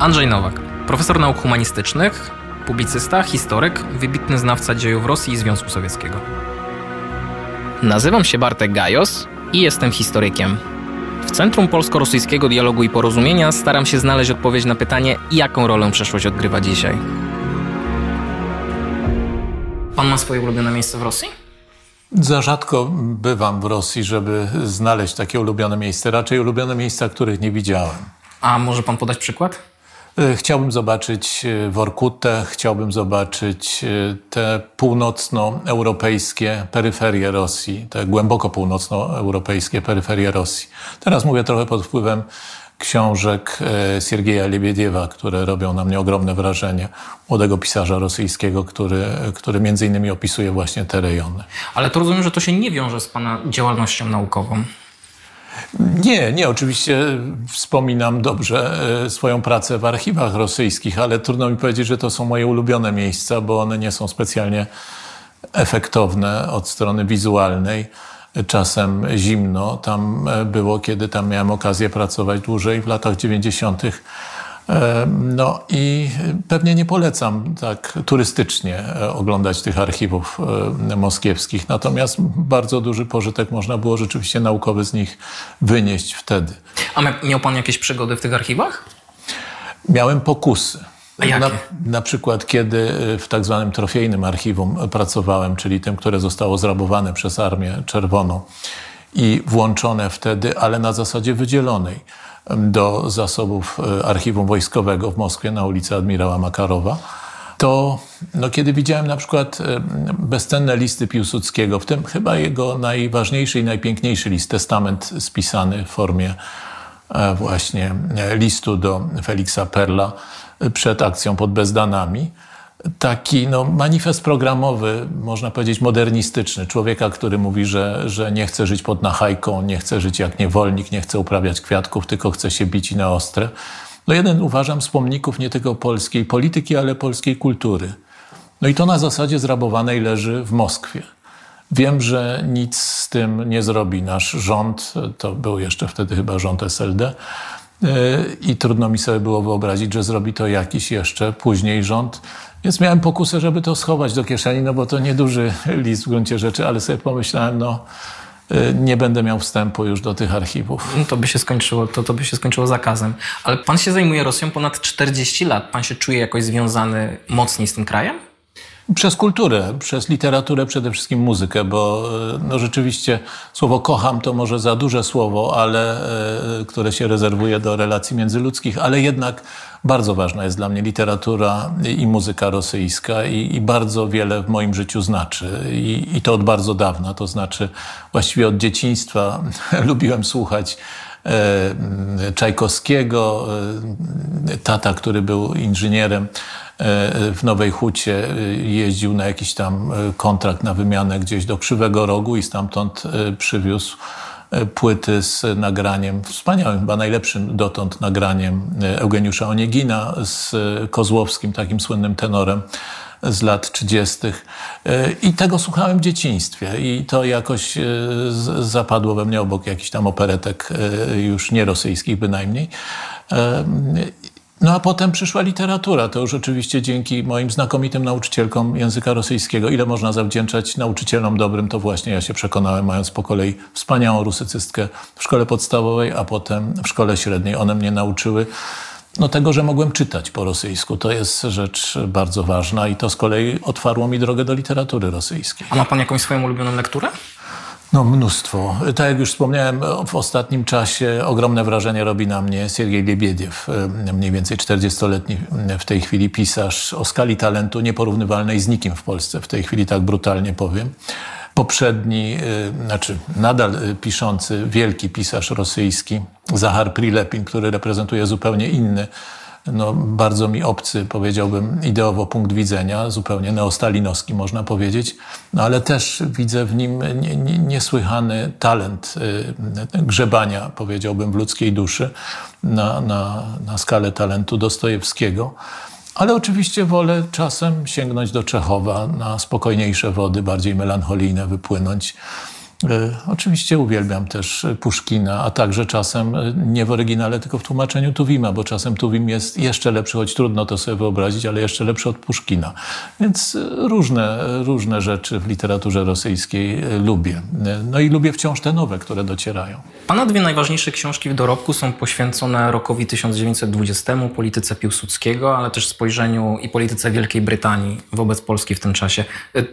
Andrzej Nowak, profesor nauk humanistycznych, publicysta, historyk, wybitny znawca dziejów Rosji i Związku Sowieckiego. Nazywam się Bartek Gajos i jestem historykiem. W Centrum Polsko-Rosyjskiego Dialogu i Porozumienia staram się znaleźć odpowiedź na pytanie, jaką rolę przeszłość odgrywa dzisiaj. Pan ma swoje ulubione miejsce w Rosji? Za rzadko bywam w Rosji, żeby znaleźć takie ulubione miejsce. Raczej ulubione miejsca, których nie widziałem. A może pan podać przykład? E, chciałbym zobaczyć e, Workutę, chciałbym zobaczyć e, te północnoeuropejskie peryferie Rosji, te głęboko północnoeuropejskie peryferie Rosji. Teraz mówię trochę pod wpływem książek Siergieja Lebiediewa, które robią na mnie ogromne wrażenie. Młodego pisarza rosyjskiego, który, który między innymi opisuje właśnie te rejony. Ale to rozumiem, że to się nie wiąże z Pana działalnością naukową. Nie, nie, oczywiście wspominam dobrze e, swoją pracę w archiwach rosyjskich, ale trudno mi powiedzieć, że to są moje ulubione miejsca, bo one nie są specjalnie efektowne od strony wizualnej. Czasem zimno tam e, było, kiedy tam miałem okazję pracować dłużej w latach 90. No i pewnie nie polecam tak turystycznie e, oglądać tych archiwów e, moskiewskich, natomiast bardzo duży pożytek można było rzeczywiście naukowy z nich wynieść wtedy. A miał pan jakieś przygody w tych archiwach? Miałem pokusy. Na, na przykład, kiedy e, w tak zwanym trofejnym archiwum pracowałem, czyli tym, które zostało zrabowane przez Armię Czerwoną i włączone wtedy, ale na zasadzie wydzielonej do zasobów e, archiwum wojskowego w Moskwie na ulicy Admirała Makarowa, to no, kiedy widziałem na przykład e, bezcenne listy Piłsudskiego, w tym chyba jego najważniejszy i najpiękniejszy list, testament spisany w formie e, właśnie listu do Feliksa Perla przed akcją pod Bezdanami, taki no, manifest programowy, można powiedzieć modernistyczny, człowieka, który mówi, że, że nie chce żyć pod nachajką, nie chce żyć jak niewolnik, nie chce uprawiać kwiatków, tylko chce się bić na ostre. No jeden uważam z pomników nie tylko polskiej polityki, ale polskiej kultury. No i to na zasadzie zrabowanej leży w Moskwie. Wiem, że nic z tym nie zrobi nasz rząd, to był jeszcze wtedy chyba rząd SLD, i trudno mi sobie było wyobrazić, że zrobi to jakiś jeszcze później rząd. Więc miałem pokusę, żeby to schować do kieszeni, no bo to nieduży list w gruncie rzeczy, ale sobie pomyślałem, no y, nie będę miał wstępu już do tych archiwów. No to by się skończyło, to, to by się skończyło zakazem. Ale pan się zajmuje Rosją ponad 40 lat. Pan się czuje jakoś związany mocniej z tym krajem? Przez kulturę, przez literaturę, przede wszystkim muzykę, bo e, no rzeczywiście słowo kocham to może za duże słowo, ale e, które się rezerwuje do relacji międzyludzkich, ale jednak bardzo ważna jest dla mnie literatura i muzyka rosyjska i, i bardzo wiele w moim życiu znaczy. I, I, to od bardzo dawna, to znaczy właściwie od dzieciństwa lubiłem słuchać e, Czajkowskiego, tata, który był inżynierem, w Nowej Hucie jeździł na jakiś tam kontrakt na wymianę gdzieś do Krzywego Rogu i stamtąd przywiózł płyty z nagraniem, wspaniałym, chyba najlepszym dotąd nagraniem Eugeniusza Oniegina z Kozłowskim, takim słynnym tenorem z lat 30. I tego słuchałem w dzieciństwie i to jakoś zapadło we mnie obok jakichś tam operetek już nie rosyjskich bynajmniej. No a potem przyszła literatura. To już oczywiście dzięki moim znakomitym nauczycielkom języka rosyjskiego. Ile można zawdzięczać nauczycielom dobrym, to właśnie ja się przekonałem, mając po kolei wspaniałą rusycystkę w szkole podstawowej, a potem w szkole średniej. One mnie nauczyły no, tego, że mogłem czytać po rosyjsku. To jest rzecz bardzo ważna i to z kolei otwarło mi drogę do literatury rosyjskiej. A ma pan jakąś swoją ulubioną lekturę? No mnóstwo. Tak jak już wspomniałem, w ostatnim czasie ogromne wrażenie robi na mnie Siergiej Lebiediew, mniej więcej 40-letni w tej chwili pisarz o skali talentu nieporównywalnej z nikim w Polsce, w tej chwili tak brutalnie powiem. Poprzedni, znaczy nadal y, piszący wielki pisarz rosyjski, Zahar Prilepin, który reprezentuje zupełnie inny no, bardzo mi obcy, powiedziałbym, ideowo punkt widzenia, zupełnie neostalinowski można powiedzieć, no, ale też widzę w nim nie, nie, niesłychany talent y, grzebania, powiedziałbym, w ludzkiej duszy na, na, na skalę talentu Dostojewskiego. Ale oczywiście wolę czasem sięgnąć do Czechowa, na spokojniejsze wody, bardziej melancholijne wypłynąć. E, oczywiście uwielbiam też Puszkina, a także czasem e, nie w oryginale, tylko w tłumaczeniu Tuwima, bo czasem Tuwim jest jeszcze lepszy, choć trudno to sobie wyobrazić, ale jeszcze lepszy od Puszkina. Więc e, różne, różne rzeczy w literaturze rosyjskiej lubię. No i lubię wciąż te nowe, które docierają. Pana dwie najważniejsze książki w dorobku są poświęcone rokowi 1920, polityce Piłsudskiego, ale też spojrzeniu i polityce Wielkiej Brytanii wobec Polski w tym czasie.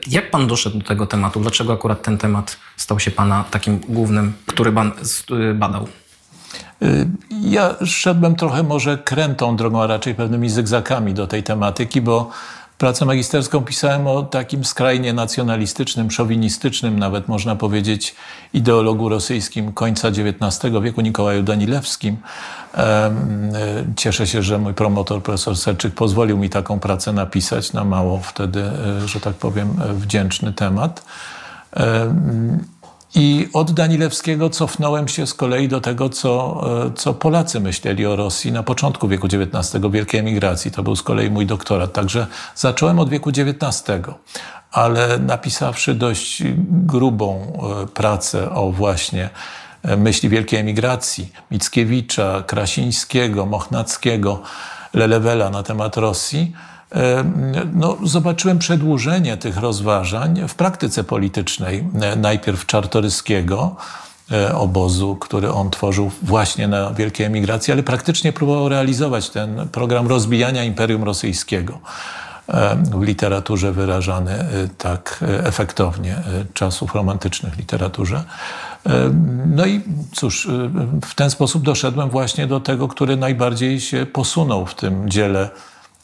Jak pan doszedł do tego tematu? Dlaczego akurat ten temat stał się Pana takim głównym, który Pan y, badał? Y, ja szedłem trochę może krętą drogą, a raczej pewnymi zygzakami do tej tematyki, bo pracę magisterską pisałem o takim skrajnie nacjonalistycznym, szowinistycznym, nawet można powiedzieć, ideologu rosyjskim końca XIX wieku, Nikołaju Danilewskim. Y, cieszę się, że mój promotor, profesor Serczyk, pozwolił mi taką pracę napisać na mało wtedy, że tak powiem, wdzięczny temat. I od Danilewskiego cofnąłem się z kolei do tego, co, e, co Polacy myśleli o Rosji na początku wieku XIX, wielkiej emigracji. To był z kolei mój doktorat. Także zacząłem od wieku XIX, ale napisawszy dość grubą e, pracę o właśnie e, myśli wielkiej emigracji Mickiewicza, Krasińskiego, Mochnackiego, Lelewela na temat Rosji, no, zobaczyłem przedłużenie tych rozważań w praktyce politycznej. Najpierw Czartoryskiego, e, obozu, który on tworzył właśnie na wielkiej emigracji, ale praktycznie próbował realizować ten program rozbijania Imperium Rosyjskiego w literaturze wyrażany e, tak e, efektownie, czasów romantycznych literaturze. No i cóż, w ten sposób doszedłem właśnie do tego, który najbardziej się posunął w tym dziele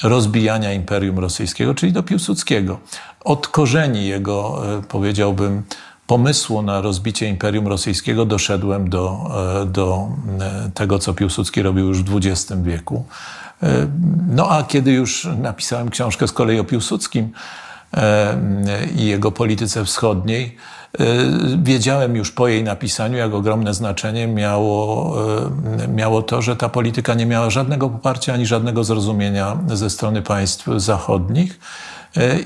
rozbijania Imperium Rosyjskiego, czyli do Piłsudskiego. Od korzeni jego, e, powiedziałbym, pomysłu na rozbicie Imperium Rosyjskiego doszedłem do, e, do e, tego, co Piłsudski robił już w XX wieku. No a kiedy już napisałem książkę z kolei o Piłsudskim i jego polityce wschodniej, Y, wiedziałem już po jej napisaniu, jak ogromne znaczenie miało, y, miało to, że ta polityka nie miała żadnego poparcia ani żadnego zrozumienia ze strony państw zachodnich.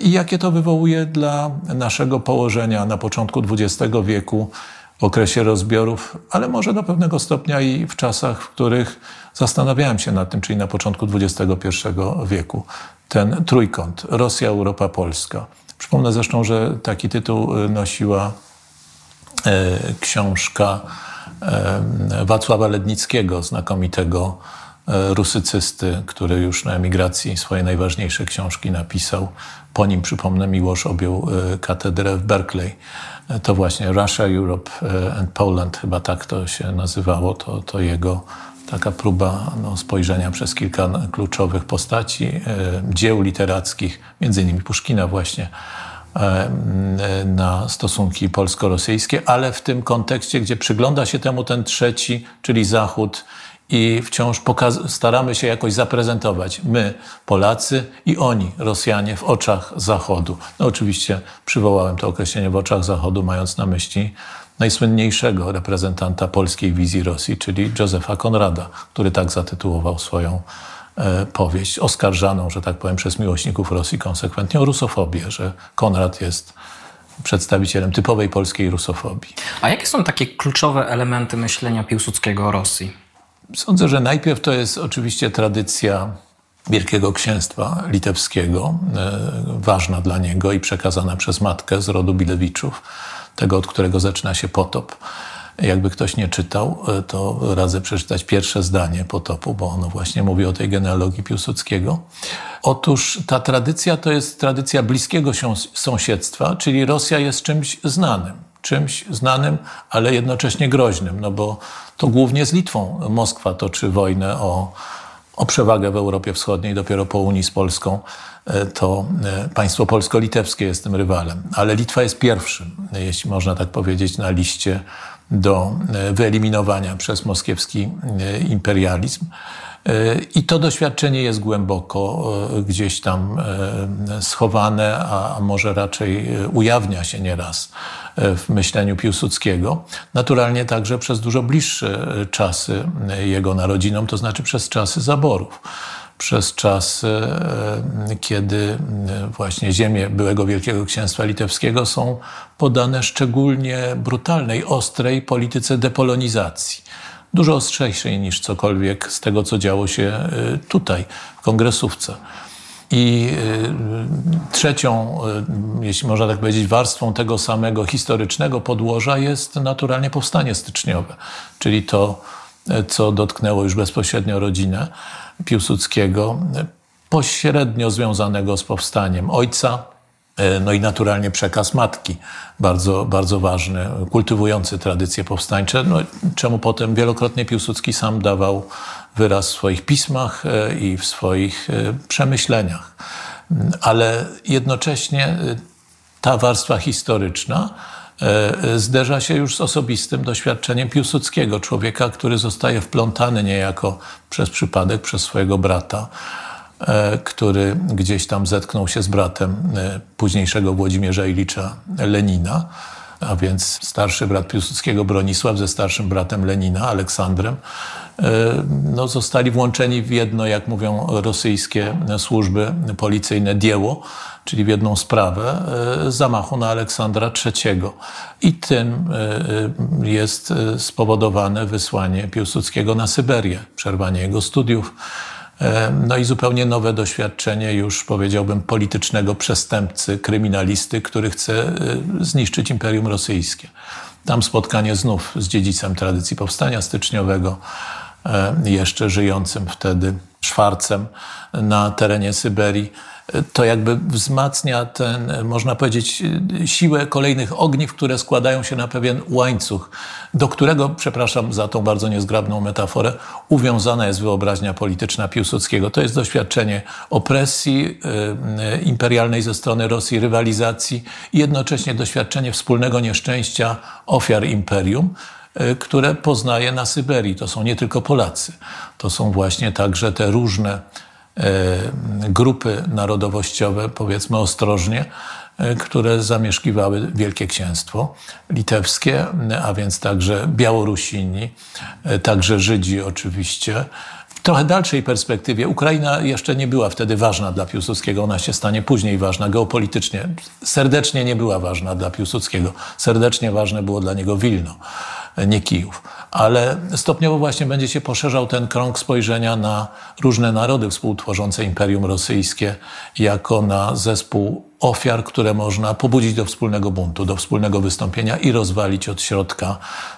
I jakie to wywołuje dla naszego położenia na początku XX wieku, w okresie rozbiorów, ale może do pewnego stopnia i w czasach, w których zastanawiałem się nad tym, czyli na początku XXI wieku. Ten trójkąt Rosja, Europa, Polska Przypomnę zresztą, że taki tytuł y, nosiła e, książka e, Wacława Lednickiego, znakomitego rusycysty, który już na emigracji swoje najważniejsze książki napisał. Po nim, przypomnę, Miłosz objął katedrę w Berkeley. To właśnie Russia, Europe and Poland, chyba tak to się nazywało, to, to jego taka próba no, spojrzenia przez kilka kluczowych postaci, e, dzieł literackich, między innymi Puszkina właśnie, e, na stosunki polsko-rosyjskie, ale w tym kontekście, gdzie przygląda się temu ten trzeci, czyli Zachód, i wciąż staramy się jakoś zaprezentować my, Polacy, i oni, Rosjanie, w oczach Zachodu. No oczywiście przywołałem to określenie w oczach Zachodu, mając na myśli najsłynniejszego reprezentanta polskiej wizji Rosji, czyli Józefa Konrada, który tak zatytułował swoją e, powieść, oskarżaną, że tak powiem, przez miłośników Rosji konsekwentnie o rusofobię, że Konrad jest przedstawicielem typowej polskiej rusofobii. A jakie są takie kluczowe elementy myślenia Piłsudskiego o Rosji? Sądzę, że najpierw to jest oczywiście tradycja Wielkiego Księstwa Litewskiego, e, ważna dla niego i przekazana przez matkę z rodu Bilewiczów tego, od którego zaczyna się potop. Jakby ktoś nie czytał, e, to radzę przeczytać pierwsze zdanie potopu, bo ono właśnie mówi o tej genealogii Piłsudskiego. Otóż ta tradycja to jest tradycja bliskiego sąsiedztwa, czyli Rosja jest czymś znanym. Czymś znanym, ale jednocześnie groźnym, no bo to głównie z Litwą Moskwa toczy wojnę o, o przewagę w Europie Wschodniej, dopiero po Unii z Polską E, to e, państwo polsko-litewskie jest tym rywalem. Ale Litwa jest pierwszym, jeśli można tak powiedzieć, na liście do e, wyeliminowania przez moskiewski imperializm. I to doświadczenie jest głęboko gdzieś tam schowane, a może raczej ujawnia się nieraz w myśleniu Piłsudskiego. Naturalnie także przez dużo bliższe czasy jego narodzinom, to znaczy przez czasy zaborów przez czas, kiedy właśnie ziemie byłego Wielkiego Księstwa Litewskiego są podane szczególnie brutalnej, ostrej polityce depolonizacji. Dużo ostrzejszej niż cokolwiek z tego, co działo się e, tutaj, w kongresówce. I e, trzecią, e, jeśli można tak powiedzieć, warstwą tego samego historycznego podłoża jest naturalnie powstanie styczniowe, czyli to, co dotknęło już bezpośrednio rodzinę Piłsudskiego, pośrednio związanego z powstaniem ojca, no i naturalnie przekaz matki, bardzo, bardzo ważny, kultywujący tradycje powstańcze, no, czemu potem wielokrotnie Piłsudski sam dawał wyraz w swoich pismach e, i w swoich e, przemyśleniach. Ale jednocześnie ta warstwa historyczna zderza się już z osobistym doświadczeniem Piłsudskiego, człowieka, który zostaje wplątany niejako przez przypadek, przez swojego brata. E, który gdzieś tam zetknął się z bratem e, późniejszego Włodzimierza Ilicza Lenina, a więc starszy brat Piłsudskiego Bronisław ze starszym bratem Lenina, Aleksandrem, e, no, zostali włączeni w jedno, jak mówią rosyjskie służby policyjne, dzieło, czyli w jedną sprawę zamachu na Aleksandra III. I tym jest spowodowane wysłanie Piłsudskiego na Syberię, przerwanie jego studiów, E, no i zupełnie nowe doświadczenie już powiedziałbym politycznego przestępcy, kryminalisty, który chce e, zniszczyć Imperium Rosyjskie. Tam spotkanie znów z dziedzicem tradycji powstania styczniowego, e, jeszcze żyjącym wtedy Szwarcem na terenie Syberii to jakby wzmacnia ten, można powiedzieć, siłę kolejnych ogniw, które składają się na pewien łańcuch, do którego, przepraszam za tą bardzo niezgrabną metaforę, uwiązana jest wyobraźnia polityczna Piłsudskiego. To jest doświadczenie opresji y, imperialnej ze strony Rosji, rywalizacji i jednocześnie doświadczenie wspólnego nieszczęścia ofiar imperium które poznaje na Syberii. To są nie tylko Polacy, to są właśnie także te różne E, grupy narodowościowe, powiedzmy ostrożnie, e, które zamieszkiwały Wielkie Księstwo Litewskie, a więc także Białorusini, także Żydzi oczywiście. W trochę dalszej perspektywie Ukraina jeszcze nie była wtedy ważna dla Piłsudskiego, ona się stanie później ważna geopolitycznie. Serdecznie nie była ważna dla Piłsudskiego, serdecznie ważne było dla niego Wilno nie Kijów. Ale stopniowo właśnie będzie się poszerzał ten krąg spojrzenia na różne narody współtworzące Imperium Rosyjskie jako na zespół ofiar, które można pobudzić do wspólnego buntu, do wspólnego wystąpienia i rozwalić od środka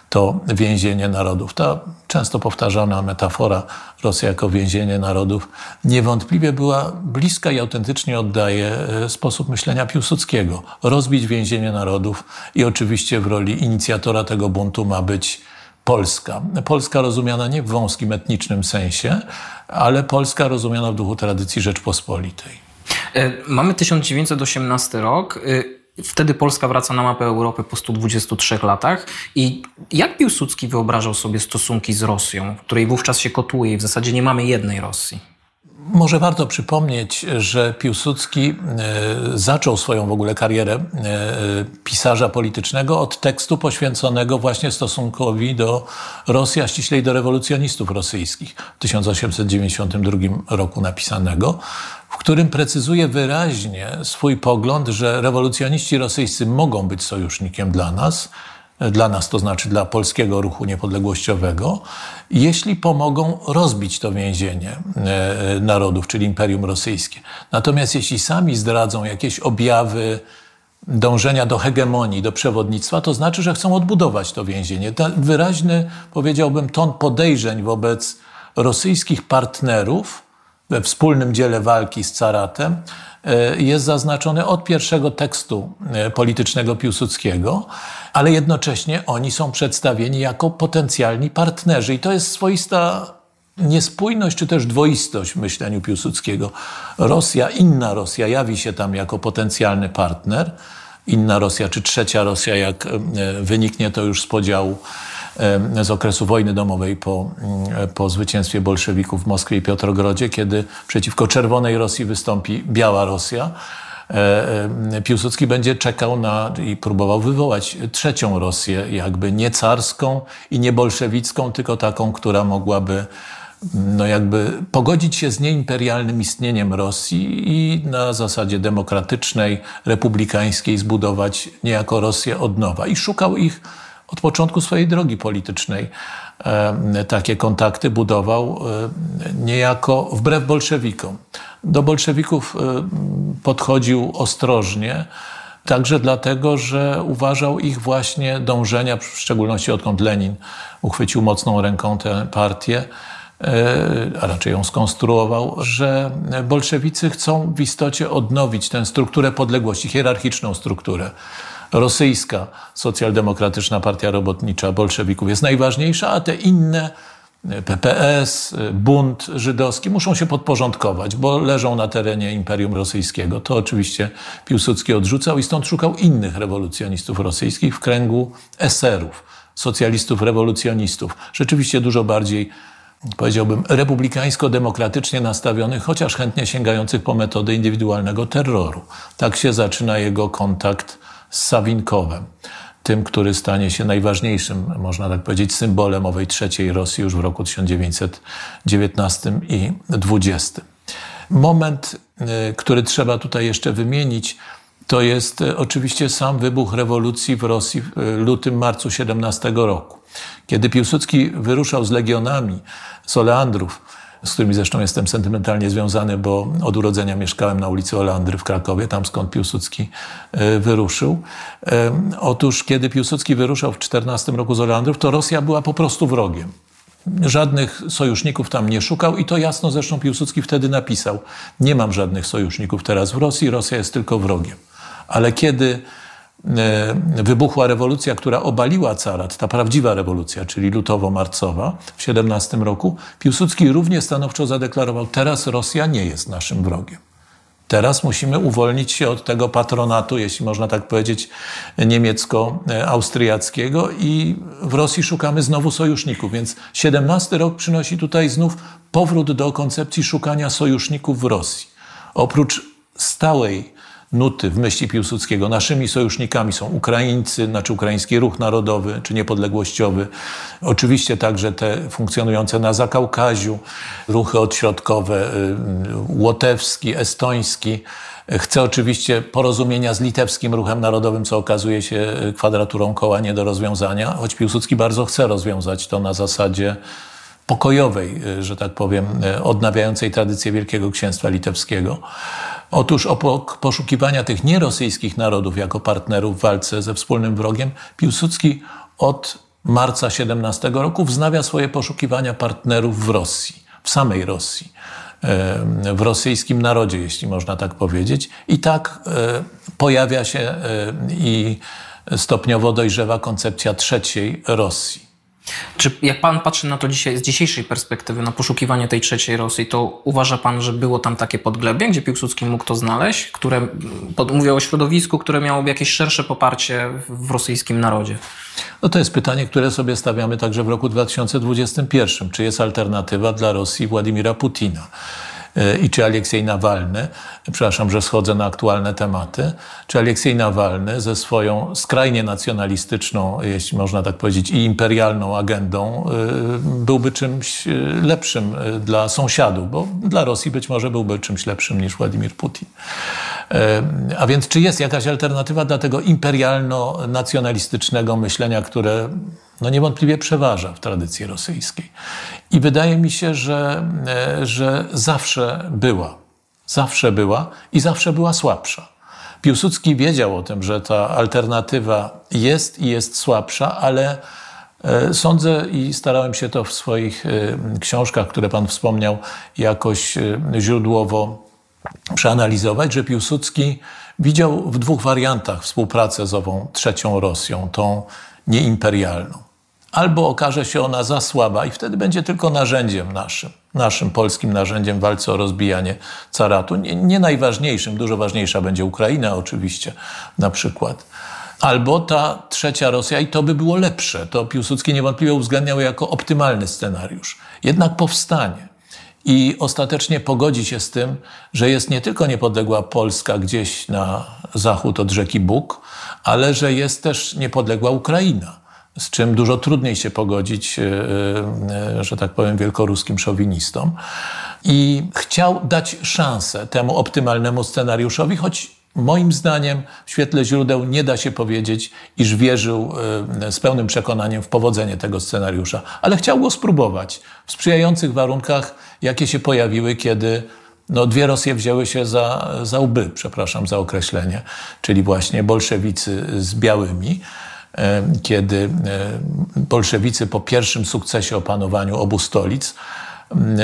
to więzienie narodów. Ta często powtarzana metafora Rosja jako więzienie narodów niewątpliwie była bliska i autentycznie oddaje e, sposób myślenia Piłsudskiego. Rozbić więzienie narodów i oczywiście w roli inicjatora tego buntu ma być Polska. Polska rozumiana nie w wąskim etnicznym sensie, ale Polska rozumiana w duchu tradycji Rzeczpospolitej. E, mamy 1918 rok. E, Wtedy Polska wraca na mapę Europy po 123 latach. I jak Piłsudski wyobrażał sobie stosunki z Rosją, której wówczas się kotuje i w zasadzie nie mamy jednej Rosji? Może warto przypomnieć, że Piłsudski e, zaczął swoją w ogóle karierę e, pisarza politycznego od tekstu poświęconego właśnie stosunkowi do Rosji, a ściślej do rewolucjonistów rosyjskich. W 1892 roku napisanego, w którym precyzuje wyraźnie swój pogląd, że rewolucjoniści rosyjscy mogą być sojusznikiem dla nas, dla nas, to znaczy dla polskiego ruchu niepodległościowego, jeśli pomogą rozbić to więzienie e, narodów, czyli Imperium Rosyjskie. Natomiast jeśli sami zdradzą jakieś objawy dążenia do hegemonii, do przewodnictwa, to znaczy, że chcą odbudować to więzienie. Ten wyraźny, powiedziałbym, ton podejrzeń wobec rosyjskich partnerów we wspólnym dziele walki z caratem jest zaznaczony od pierwszego tekstu e, politycznego Piłsudskiego, ale jednocześnie oni są przedstawieni jako potencjalni partnerzy. I to jest swoista niespójność czy też dwoistość w myśleniu Piłsudskiego. Rosja, inna Rosja jawi się tam jako potencjalny partner, inna Rosja czy trzecia Rosja, jak e, wyniknie to już z podziału z okresu wojny domowej po, mm, po zwycięstwie bolszewików w Moskwie i Piotrogrodzie, kiedy przeciwko czerwonej Rosji wystąpi biała Rosja. Piłsudski będzie czekał na i próbował wywołać trzecią Rosję, jakby nie carską i nie bolszewicką, tylko taką, która mogłaby no jakby pogodzić się z nieimperialnym istnieniem Rosji i na zasadzie demokratycznej, republikańskiej zbudować niejako Rosję od nowa. I szukał ich od początku swojej drogi politycznej. Takie kontakty budował niejako wbrew bolszewikom. Do bolszewików podchodził ostrożnie, Także dlatego, że uważał ich właśnie dążenia, w szczególności odkąd Lenin uchwycił mocną ręką tę partię, E, a raczej ją skonstruował, że bolszewicy chcą w istocie odnowić tę strukturę podległości, hierarchiczną strukturę. Rosyjska socjaldemokratyczna partia robotnicza bolszewików jest najważniejsza, a te inne PPS, bunt żydowski muszą się podporządkować, bo leżą na terenie Imperium Rosyjskiego. To oczywiście Piłsudski odrzucał i stąd szukał innych rewolucjonistów rosyjskich w kręgu eserów, socjalistów rewolucjonistów. Rzeczywiście dużo bardziej powiedziałbym, republikańsko-demokratycznie nastawionych, chociaż chętnie sięgających po metody indywidualnego terroru. Tak się zaczyna jego kontakt Sawinkowem, tym, który stanie się najważniejszym, można tak powiedzieć, symbolem owej trzeciej Rosji już w roku 1919 i 20. Moment, y, który trzeba tutaj jeszcze wymienić, to jest y, oczywiście sam wybuch rewolucji w Rosji w y, lutym, marcu 17 roku. Kiedy Piłsudski wyruszał z legionami z Oleandrów, z którymi zresztą jestem sentymentalnie związany, bo od urodzenia mieszkałem na ulicy Oleandry w Krakowie, tam skąd Piłsudski e, wyruszył. E, otóż, kiedy Piłsudski wyruszał w 14 roku z Oleandrów, to Rosja była po prostu wrogiem. Żadnych sojuszników tam nie szukał i to jasno zresztą Piłsudski wtedy napisał. Nie mam żadnych sojuszników teraz w Rosji, Rosja jest tylko wrogiem. Ale kiedy wybuchła rewolucja, która obaliła carat, ta prawdziwa rewolucja, czyli lutowo-marcowa w 17 roku, Piłsudski równie stanowczo zadeklarował, teraz Rosja nie jest naszym wrogiem. Teraz musimy uwolnić się od tego patronatu, jeśli można tak powiedzieć, niemiecko-austriackiego i w Rosji szukamy znowu sojuszników. Więc 17 rok przynosi tutaj znów powrót do koncepcji szukania sojuszników w Rosji. Oprócz stałej nuty w myśli Piłsudskiego. Naszymi sojusznikami są Ukraińcy, znaczy Ukraiński Ruch Narodowy czy Niepodległościowy. Oczywiście także te funkcjonujące na Zakaukaziu, ruchy odśrodkowe, y, łotewski, estoński. Chce oczywiście porozumienia z litewskim ruchem narodowym, co okazuje się kwadraturą koła nie do rozwiązania, choć Piłsudski bardzo chce rozwiązać to na zasadzie pokojowej, y, że tak powiem, y, odnawiającej tradycję Wielkiego Księstwa Litewskiego. Otóż obok poszukiwania tych nierosyjskich narodów jako partnerów w walce ze wspólnym wrogiem, Piłsudski od marca 17 roku wznawia swoje poszukiwania partnerów w Rosji, w samej Rosji, w rosyjskim narodzie, jeśli można tak powiedzieć. I tak e, pojawia się i stopniowo dojrzewa koncepcja trzeciej Rosji. Czy jak pan patrzy na to dzisiaj, z dzisiejszej perspektywy, na poszukiwanie tej trzeciej Rosji, to uważa pan, że było tam takie podglebie, gdzie Piłsudski mógł to znaleźć, które, mówię o środowisku, które miałoby jakieś szersze poparcie w rosyjskim narodzie? No to jest pytanie, które sobie stawiamy także w roku 2021. Czy jest alternatywa dla Rosji Władimira Putina? I czy Aleksiej Nawalny, przepraszam, że schodzę na aktualne tematy, czy Aleksiej Nawalny ze swoją skrajnie nacjonalistyczną, jeśli można tak powiedzieć, i imperialną agendą y, byłby czymś y, lepszym y, dla sąsiadów, bo dla Rosji być może byłby czymś lepszym niż Władimir Putin. A więc czy jest jakaś alternatywa dla tego imperialno-nacjonalistycznego myślenia, które no niewątpliwie przeważa w tradycji rosyjskiej. I wydaje mi się, że, e, że zawsze była. Zawsze była i zawsze była słabsza. Piłsudski wiedział o tym, że ta alternatywa jest i jest słabsza, ale e, sądzę i starałem się to w swoich e, książkach, które Pan wspomniał, jakoś źródłowo przeanalizować, że Piłsudski widział w dwóch wariantach współpracę z ową trzecią Rosją, tą nieimperialną. Albo okaże się ona za słaba i wtedy będzie tylko narzędziem naszym, naszym polskim narzędziem w walce o rozbijanie caratu. Nie, nie najważniejszym, dużo ważniejsza będzie Ukraina oczywiście na przykład. albo ta trzecia Rosja i to by było lepsze. To Piłsudski niewątpliwie uwzględniał jako optymalny scenariusz. Jednak powstanie i ostatecznie pogodzi się z tym, że jest nie tylko niepodległa Polska gdzieś na zachód od rzeki Bóg, ale że jest też niepodległa Ukraina, z czym dużo trudniej się pogodzić, e, e, że tak powiem, wielkoruskim szowinistom. I chciał dać szansę temu optymalnemu scenariuszowi, choć Moim zdaniem, w świetle źródeł nie da się powiedzieć, iż wierzył e, z pełnym przekonaniem w powodzenie tego scenariusza, ale chciał go spróbować w sprzyjających warunkach, jakie się pojawiły, kiedy no, dwie Rosje wzięły się za, za łby, przepraszam za określenie, czyli właśnie bolszewicy z białymi, e, kiedy e, bolszewicy po pierwszym sukcesie opanowaniu obu stolic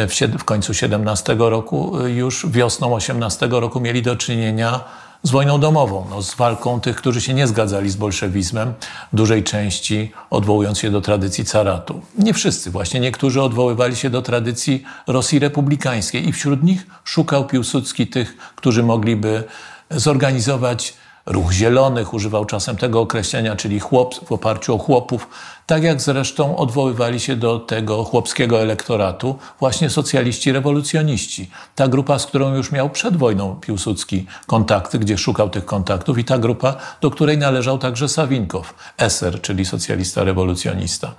w, w końcu 17 roku, już wiosną 18 roku mieli do czynienia z wojną domową, no, z walką tych, którzy się nie zgadzali z bolszewizmem, w dużej części odwołując się do tradycji caratu. Nie wszyscy, właśnie niektórzy odwoływali się do tradycji Rosji republikańskiej i wśród nich szukał Piłsudski tych, którzy mogliby zorganizować ruch zielonych, używał czasem tego określenia, czyli chłop, w oparciu o chłopów, tak jak zresztą odwoływali się do tego chłopskiego elektoratu właśnie socjaliści rewolucjoniści. Ta grupa, z którą już miał przed wojną Piłsudski kontakty, gdzie szukał tych kontaktów i ta grupa, do której należał także Sawinkow, eser, czyli socjalista rewolucjonista.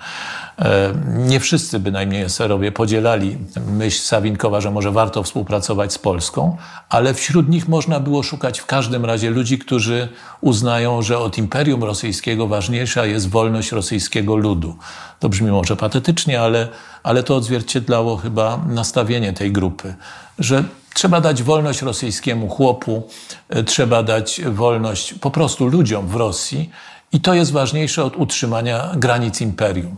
E, nie wszyscy bynajmniej eserowie podzielali myśl Sawinkowa, że może warto współpracować z Polską, ale wśród nich można było szukać w każdym razie ludzi, którzy uznają, że od Imperium Rosyjskiego ważniejsza jest wolność rosyjskiego ludu. To brzmi może patetycznie, ale, ale to odzwierciedlało chyba nastawienie tej grupy, że trzeba dać wolność rosyjskiemu chłopu, e, trzeba dać wolność po prostu ludziom w Rosji i to jest ważniejsze od utrzymania granic imperium.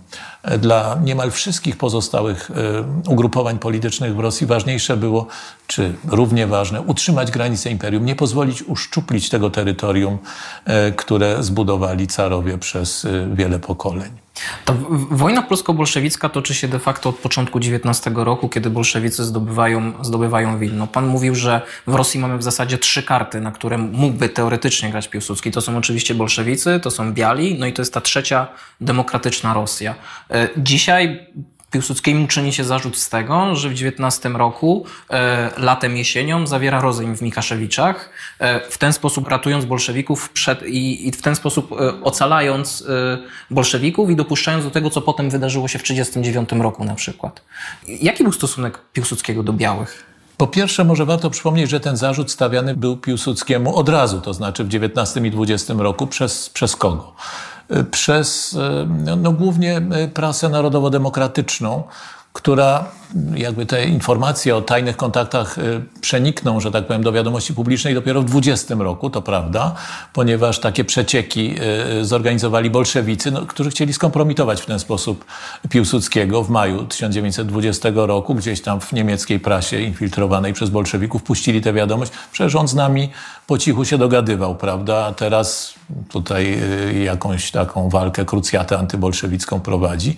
Dla niemal wszystkich pozostałych e, ugrupowań politycznych w Rosji ważniejsze było, czy równie ważne, utrzymać granice imperium, nie pozwolić uszczuplić tego terytorium, e, które zbudowali carowie przez e, wiele pokoleń. Ta wojna polsko-bolszewicka toczy się de facto od początku XIX roku, kiedy bolszewicy zdobywają, zdobywają Wilno. Pan mówił, że w Rosji mamy w zasadzie trzy karty, na które mógłby teoretycznie grać Piłsudski. To są oczywiście bolszewicy, to są biali, no i to jest ta trzecia demokratyczna Rosja. E, dzisiaj Piłsudskiemu czyni się zarzut z tego, że w 19 roku, e, latem, jesienią zawiera rozejm w Mikaszewiczach, e, w ten sposób ratując bolszewików przed, i, i w ten sposób e, ocalając bolszewików i dopuszczając do tego, co potem wydarzyło się w 1939 roku na przykład. Jaki był stosunek Piłsudskiego do białych? Po pierwsze, może warto przypomnieć, że ten zarzut stawiany był Piłsudskiemu od razu, to znaczy w 19 i 20 roku przez, przez kogo? Przez no, no, głównie e, prasę narodowo-demokratyczną, która jakby te informacje o tajnych kontaktach y, przenikną, że tak powiem, do wiadomości publicznej dopiero w 20 roku, to prawda, ponieważ takie przecieki y, y, zorganizowali bolszewicy, no, którzy chcieli skompromitować w ten sposób Piłsudskiego w maju 1920 roku, gdzieś tam w niemieckiej prasie infiltrowanej przez bolszewików puścili tę wiadomość. Przecież on z nami po cichu się dogadywał, prawda, a teraz tutaj jakąś taką walkę, krucjatę antybolszewicką prowadzi.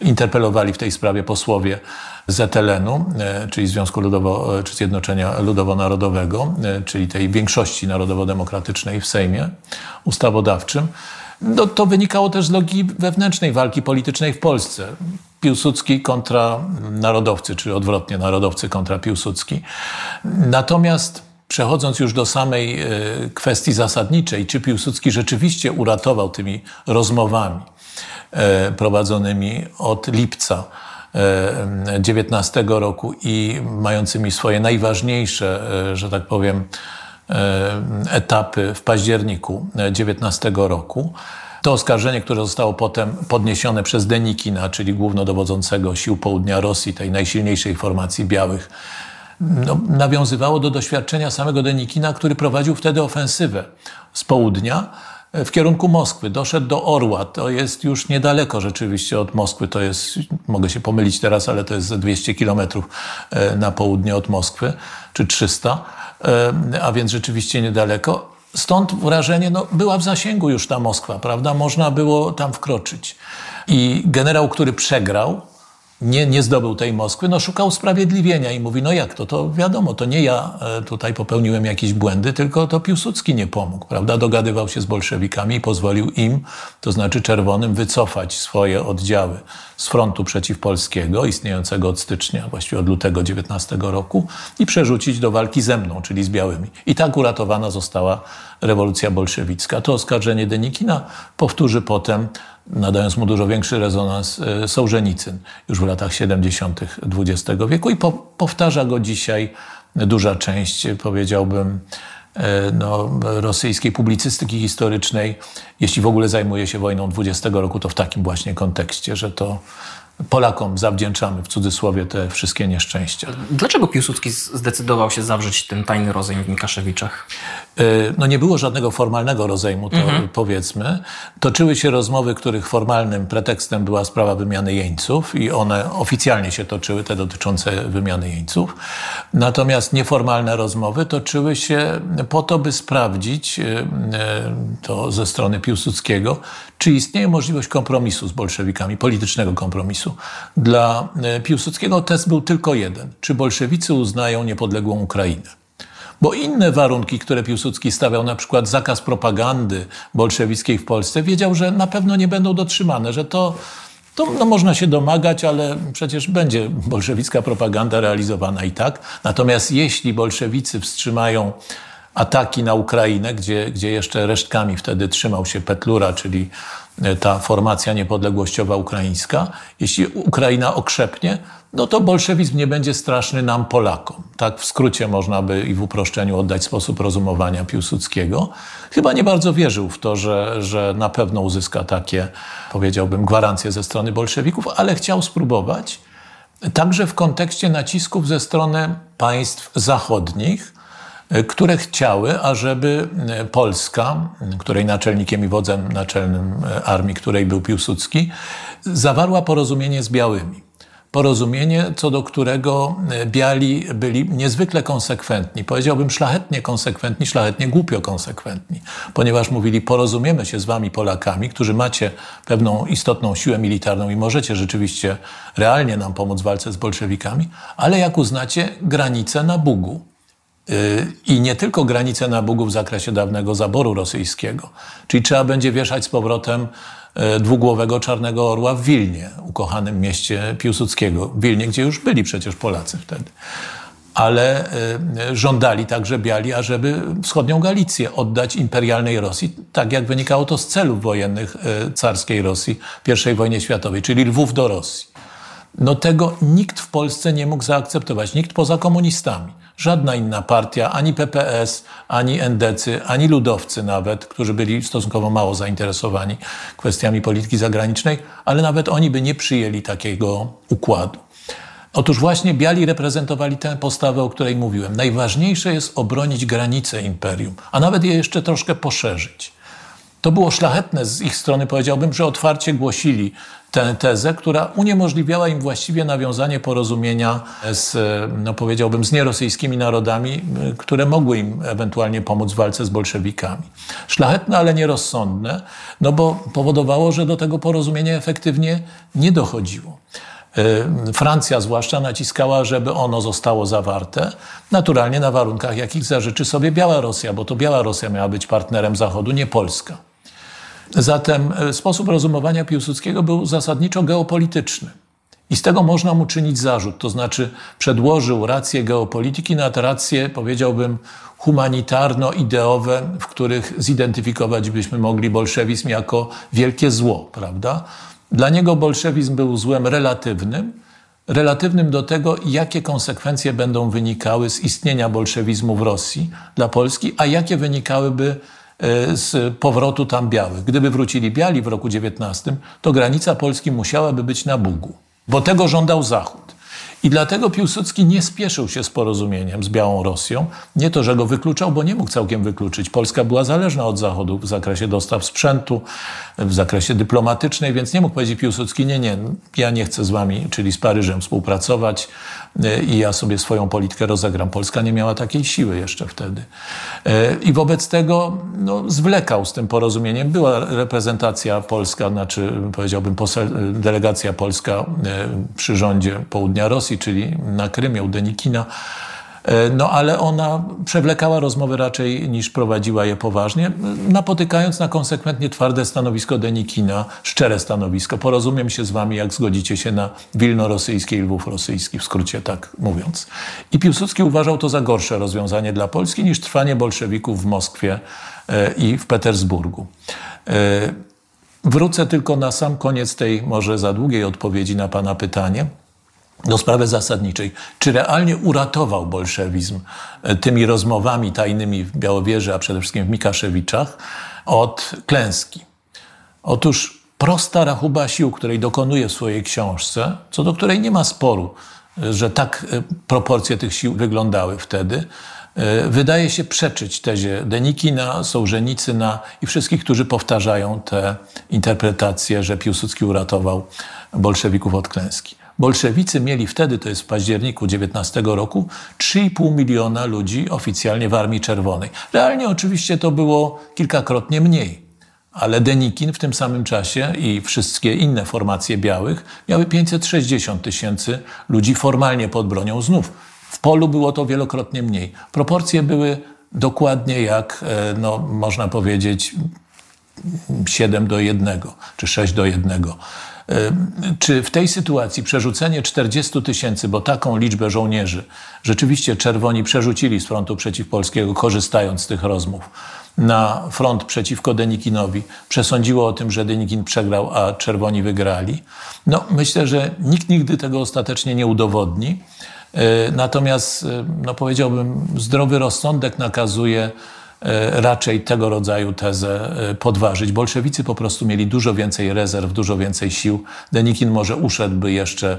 Interpelowali w tej sprawie posłowie ZLN-u, e, czyli Związku Ludowo, e, czy Zjednoczenia Ludowo-Narodowego, e, czyli tej większości narodowo-demokratycznej w Sejmie ustawodawczym. No, to wynikało też z logiki wewnętrznej walki politycznej w Polsce. Piłsudski kontra narodowcy, czy odwrotnie, narodowcy kontra Piłsudski. Natomiast przechodząc już do samej kwestii zasadniczej, czy Piłsudski rzeczywiście uratował tymi rozmowami prowadzonymi od lipca 19 roku i mającymi swoje najważniejsze, e, że tak powiem, e, etapy w październiku 19 roku. To oskarżenie, które zostało potem podniesione przez Denikina, czyli głównodowodzącego sił południa Rosji, tej najsilniejszej formacji białych, no, nawiązywało do doświadczenia samego Denikina, który prowadził wtedy ofensywę z południa w kierunku Moskwy. Doszedł do Orła. To jest już niedaleko rzeczywiście od Moskwy. To jest, mogę się pomylić teraz, ale to jest 200 kilometrów e, na południe od Moskwy, czy 300, e, a więc rzeczywiście niedaleko. Stąd wrażenie, no, była w zasięgu już ta Moskwa, prawda? Można było tam wkroczyć. I generał, który przegrał, nie, nie zdobył tej Moskwy, no szukał usprawiedliwienia i mówi, no jak to, to wiadomo, to nie ja e, tutaj popełniłem jakieś błędy, tylko to Piłsudski nie pomógł, prawda? Dogadywał się z bolszewikami i pozwolił im, to znaczy czerwonym, wycofać swoje oddziały z frontu przeciwpolskiego, istniejącego od stycznia, właściwie od lutego 19 roku i przerzucić do walki ze mną, czyli z białymi. I tak uratowana została rewolucja bolszewicka. To oskarżenie Denikina powtórzy potem nadając mu dużo większy rezonans e, Sołżenicyn już w latach 70. XX wieku i po, powtarza go dzisiaj duża część, powiedziałbym, e, no, rosyjskiej publicystyki historycznej, jeśli w ogóle zajmuje się wojną 20 roku, to w takim właśnie kontekście, że to Polakom zawdzięczamy w cudzysłowie te wszystkie nieszczęścia. Dlaczego Piłsudski zdecydował się zawrzeć ten tajny rozejm w Mikaszewiczach? E, no nie było żadnego formalnego rozejmu, to mhm. powiedzmy. Toczyły się rozmowy, których formalnym pretekstem była sprawa wymiany jeńców i one oficjalnie się toczyły, te dotyczące wymiany jeńców. Natomiast nieformalne rozmowy toczyły się po to, by sprawdzić e, e, to ze strony Piłsudskiego, czy istnieje możliwość kompromisu z bolszewikami, politycznego kompromisu. Dla Piłsudskiego test był tylko jeden. Czy bolszewicy uznają niepodległą Ukrainę? Bo inne warunki, które Piłsudski stawiał, na przykład zakaz propagandy bolszewickiej w Polsce, wiedział, że na pewno nie będą dotrzymane, że to, to no, można się domagać, ale przecież będzie bolszewicka propaganda realizowana i tak. Natomiast jeśli bolszewicy wstrzymają ataki na Ukrainę, gdzie, gdzie jeszcze resztkami wtedy trzymał się Petlura, czyli ta formacja niepodległościowa ukraińska, jeśli Ukraina okrzepnie, no to bolszewizm nie będzie straszny nam, Polakom. Tak w skrócie można by i w uproszczeniu oddać sposób rozumowania Piłsudskiego. Chyba nie bardzo wierzył w to, że, że na pewno uzyska takie, powiedziałbym, gwarancje ze strony bolszewików, ale chciał spróbować, także w kontekście nacisków ze strony państw zachodnich, które chciały, ażeby Polska, której naczelnikiem i wodzem naczelnym armii, której był Piłsudski, zawarła porozumienie z białymi porozumienie, co do którego e, biali byli niezwykle konsekwentni. Powiedziałbym szlachetnie konsekwentni, szlachetnie głupio konsekwentni, ponieważ mówili, porozumiemy się z wami Polakami, którzy macie pewną istotną siłę militarną i możecie rzeczywiście realnie nam pomóc w walce z bolszewikami, ale jak uznacie granicę na Bugu. E, I nie tylko granice na Bugu w zakresie dawnego zaboru rosyjskiego, czyli trzeba będzie wieszać z powrotem E, dwugłowego czarnego orła w Wilnie, ukochanym mieście Piłsudskiego. W Wilnie, gdzie już byli przecież Polacy wtedy. Ale e, żądali także biali, ażeby wschodnią Galicję oddać imperialnej Rosji, tak jak wynikało to z celów wojennych e, carskiej Rosji w I wojnie światowej, czyli Lwów do Rosji. No tego nikt w Polsce nie mógł zaakceptować, nikt poza komunistami. Żadna inna partia, ani PPS, ani endecy, ani ludowcy nawet, którzy byli stosunkowo mało zainteresowani kwestiami polityki zagranicznej, ale nawet oni by nie przyjęli takiego układu. Otóż właśnie biali reprezentowali tę postawę, o której mówiłem. Najważniejsze jest obronić granice imperium, a nawet je jeszcze troszkę poszerzyć. To było szlachetne z ich strony, powiedziałbym, że otwarcie głosili tę tezę, która uniemożliwiała im właściwie nawiązanie porozumienia z, no powiedziałbym, z nierosyjskimi narodami, które mogły im ewentualnie pomóc w walce z bolszewikami. Szlachetne, ale nierozsądne, no bo powodowało, że do tego porozumienia efektywnie nie dochodziło. E, Francja zwłaszcza naciskała, żeby ono zostało zawarte, naturalnie na warunkach, jakich zażyczy sobie Biała Rosja, bo to Biała Rosja miała być partnerem Zachodu, nie Polska. Zatem e, sposób rozumowania Piłsudskiego był zasadniczo geopolityczny. I z tego można mu czynić zarzut, to znaczy przedłożył racje geopolityki nad racje, powiedziałbym, humanitarno-ideowe, w których zidentyfikować byśmy mogli bolszewizm jako wielkie zło, prawda? Dla niego bolszewizm był złem relatywnym, relatywnym do tego, jakie konsekwencje będą wynikały z istnienia bolszewizmu w Rosji dla Polski, a jakie wynikałyby z powrotu tam białych. Gdyby wrócili biali w roku XIX, to granica Polski musiałaby być na Bugu, bo tego żądał Zachód. I dlatego Piłsudski nie spieszył się z porozumieniem z Białą Rosją. Nie to, że go wykluczał, bo nie mógł całkiem wykluczyć. Polska była zależna od Zachodu w zakresie dostaw sprzętu, w zakresie dyplomatycznej, więc nie mógł powiedzieć Piłsudski, nie, nie, ja nie chcę z wami, czyli z Paryżem współpracować, i ja sobie swoją politykę rozegram. Polska nie miała takiej siły jeszcze wtedy. I wobec tego no, zwlekał z tym porozumieniem. Była reprezentacja polska, znaczy powiedziałbym delegacja polska przy rządzie południa Rosji, czyli na Krymie u Denikina, E, no ale ona przewlekała rozmowy raczej niż prowadziła je poważnie, napotykając na konsekwentnie twarde stanowisko Denikina, szczere stanowisko. Porozumiem się z wami, jak zgodzicie się na Wilno rosyjskie i Lwów rosyjski, w skrócie tak mówiąc. I Piłsudski uważał to za gorsze rozwiązanie dla Polski niż trwanie bolszewików w Moskwie e, i w Petersburgu. E, wrócę tylko na sam koniec tej może za długiej odpowiedzi na Pana pytanie do sprawy zasadniczej. Czy realnie uratował bolszewizm e, tymi rozmowami tajnymi w Białowieży, a przede wszystkim w Mikaszewiczach, od klęski? Otóż prosta rachuba sił, której dokonuje w swojej książce, co do której nie ma sporu, e, że tak e, proporcje tych sił wyglądały wtedy, wydaje się przeczyć tezie Denikina, Sołżenicyna i wszystkich, którzy powtarzają te interpretacje, że Piłsudski uratował bolszewików od klęski. Bolszewicy mieli wtedy, to jest w październiku 19 roku, 3,5 miliona ludzi oficjalnie w Armii Czerwonej. Realnie oczywiście to było kilkakrotnie mniej. Ale Denikin w tym samym czasie i wszystkie inne formacje białych miały 560 tysięcy ludzi formalnie pod bronią znów. W polu było to wielokrotnie mniej. Proporcje były dokładnie jak, e, no, można powiedzieć, 7 do 1 czy 6 do 1. Czy w tej sytuacji przerzucenie 40 tysięcy, bo taką liczbę żołnierzy rzeczywiście czerwoni przerzucili z frontu przeciwpolskiego, korzystając z tych rozmów, na front przeciwko Denikinowi, przesądziło o tym, że Denikin przegrał, a czerwoni wygrali? No, myślę, że nikt nigdy tego ostatecznie nie udowodni. E, natomiast, e, no powiedziałbym, zdrowy rozsądek nakazuje, raczej tego rodzaju tezę e, podważyć. Bolszewicy po prostu mieli dużo więcej rezerw, dużo więcej sił. Denikin może uszedłby jeszcze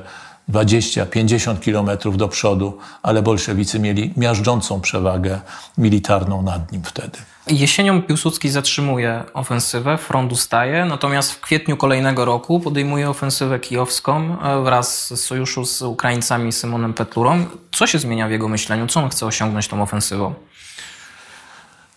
20-50 kilometrów do przodu, ale bolszewicy mieli miażdżącą przewagę militarną nad nim wtedy. Jesienią Piłsudski zatrzymuje ofensywę, front ustaje, natomiast w kwietniu kolejnego roku podejmuje ofensywę kijowską e, wraz z sojuszu z Ukraińcami Symonem Petlurą. Co się zmienia w jego myśleniu? Co on chce osiągnąć tą ofensywą?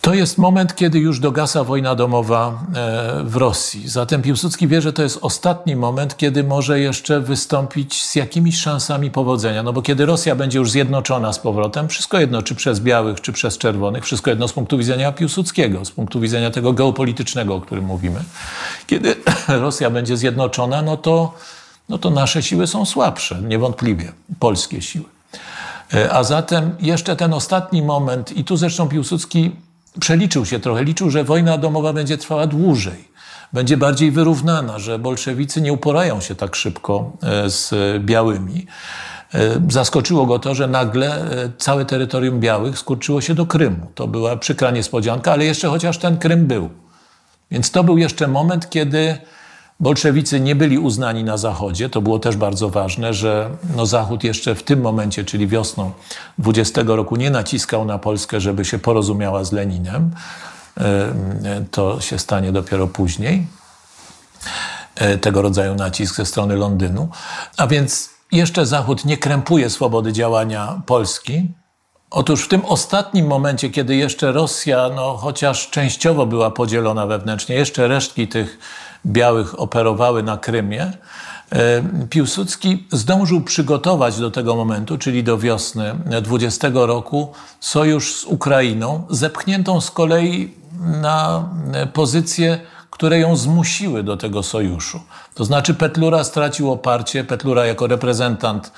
To jest moment, kiedy już dogasa wojna domowa e, w Rosji. Zatem Piłsudski wie, że to jest ostatni moment, kiedy może jeszcze wystąpić z jakimiś szansami powodzenia. No bo kiedy Rosja będzie już zjednoczona z powrotem, wszystko jedno, czy przez białych, czy przez czerwonych, wszystko jedno z punktu widzenia Piłsudskiego, z punktu widzenia tego geopolitycznego, o którym mówimy. Kiedy Rosja będzie zjednoczona, no to, no to nasze siły są słabsze, niewątpliwie, polskie siły. E, a zatem jeszcze ten ostatni moment, i tu zresztą Piłsudski przeliczył się trochę, liczył, że wojna domowa będzie trwała dłużej, będzie bardziej wyrównana, że bolszewicy nie uporają się tak szybko e, z białymi. E, zaskoczyło go to, że nagle e, całe terytorium białych skurczyło się do Krymu. To była przykra niespodzianka, ale jeszcze chociaż ten Krym był. Więc to był jeszcze moment, kiedy Bolszewicy nie byli uznani na Zachodzie. To było też bardzo ważne, że no Zachód jeszcze w tym momencie, czyli wiosną 20 roku, nie naciskał na Polskę, żeby się porozumiała z Leninem. To się stanie dopiero później. E, tego rodzaju nacisk ze strony Londynu. A więc jeszcze Zachód nie krępuje swobody działania Polski. Otóż w tym ostatnim momencie, kiedy jeszcze Rosja, no, chociaż częściowo była podzielona wewnętrznie, jeszcze resztki tych białych operowały na Krymie, e, Piłsudski zdążył przygotować do tego momentu, czyli do wiosny 20 roku, sojusz z Ukrainą, zepchniętą z kolei na pozycje, które ją zmusiły do tego sojuszu. To znaczy Petlura stracił oparcie, Petlura jako reprezentant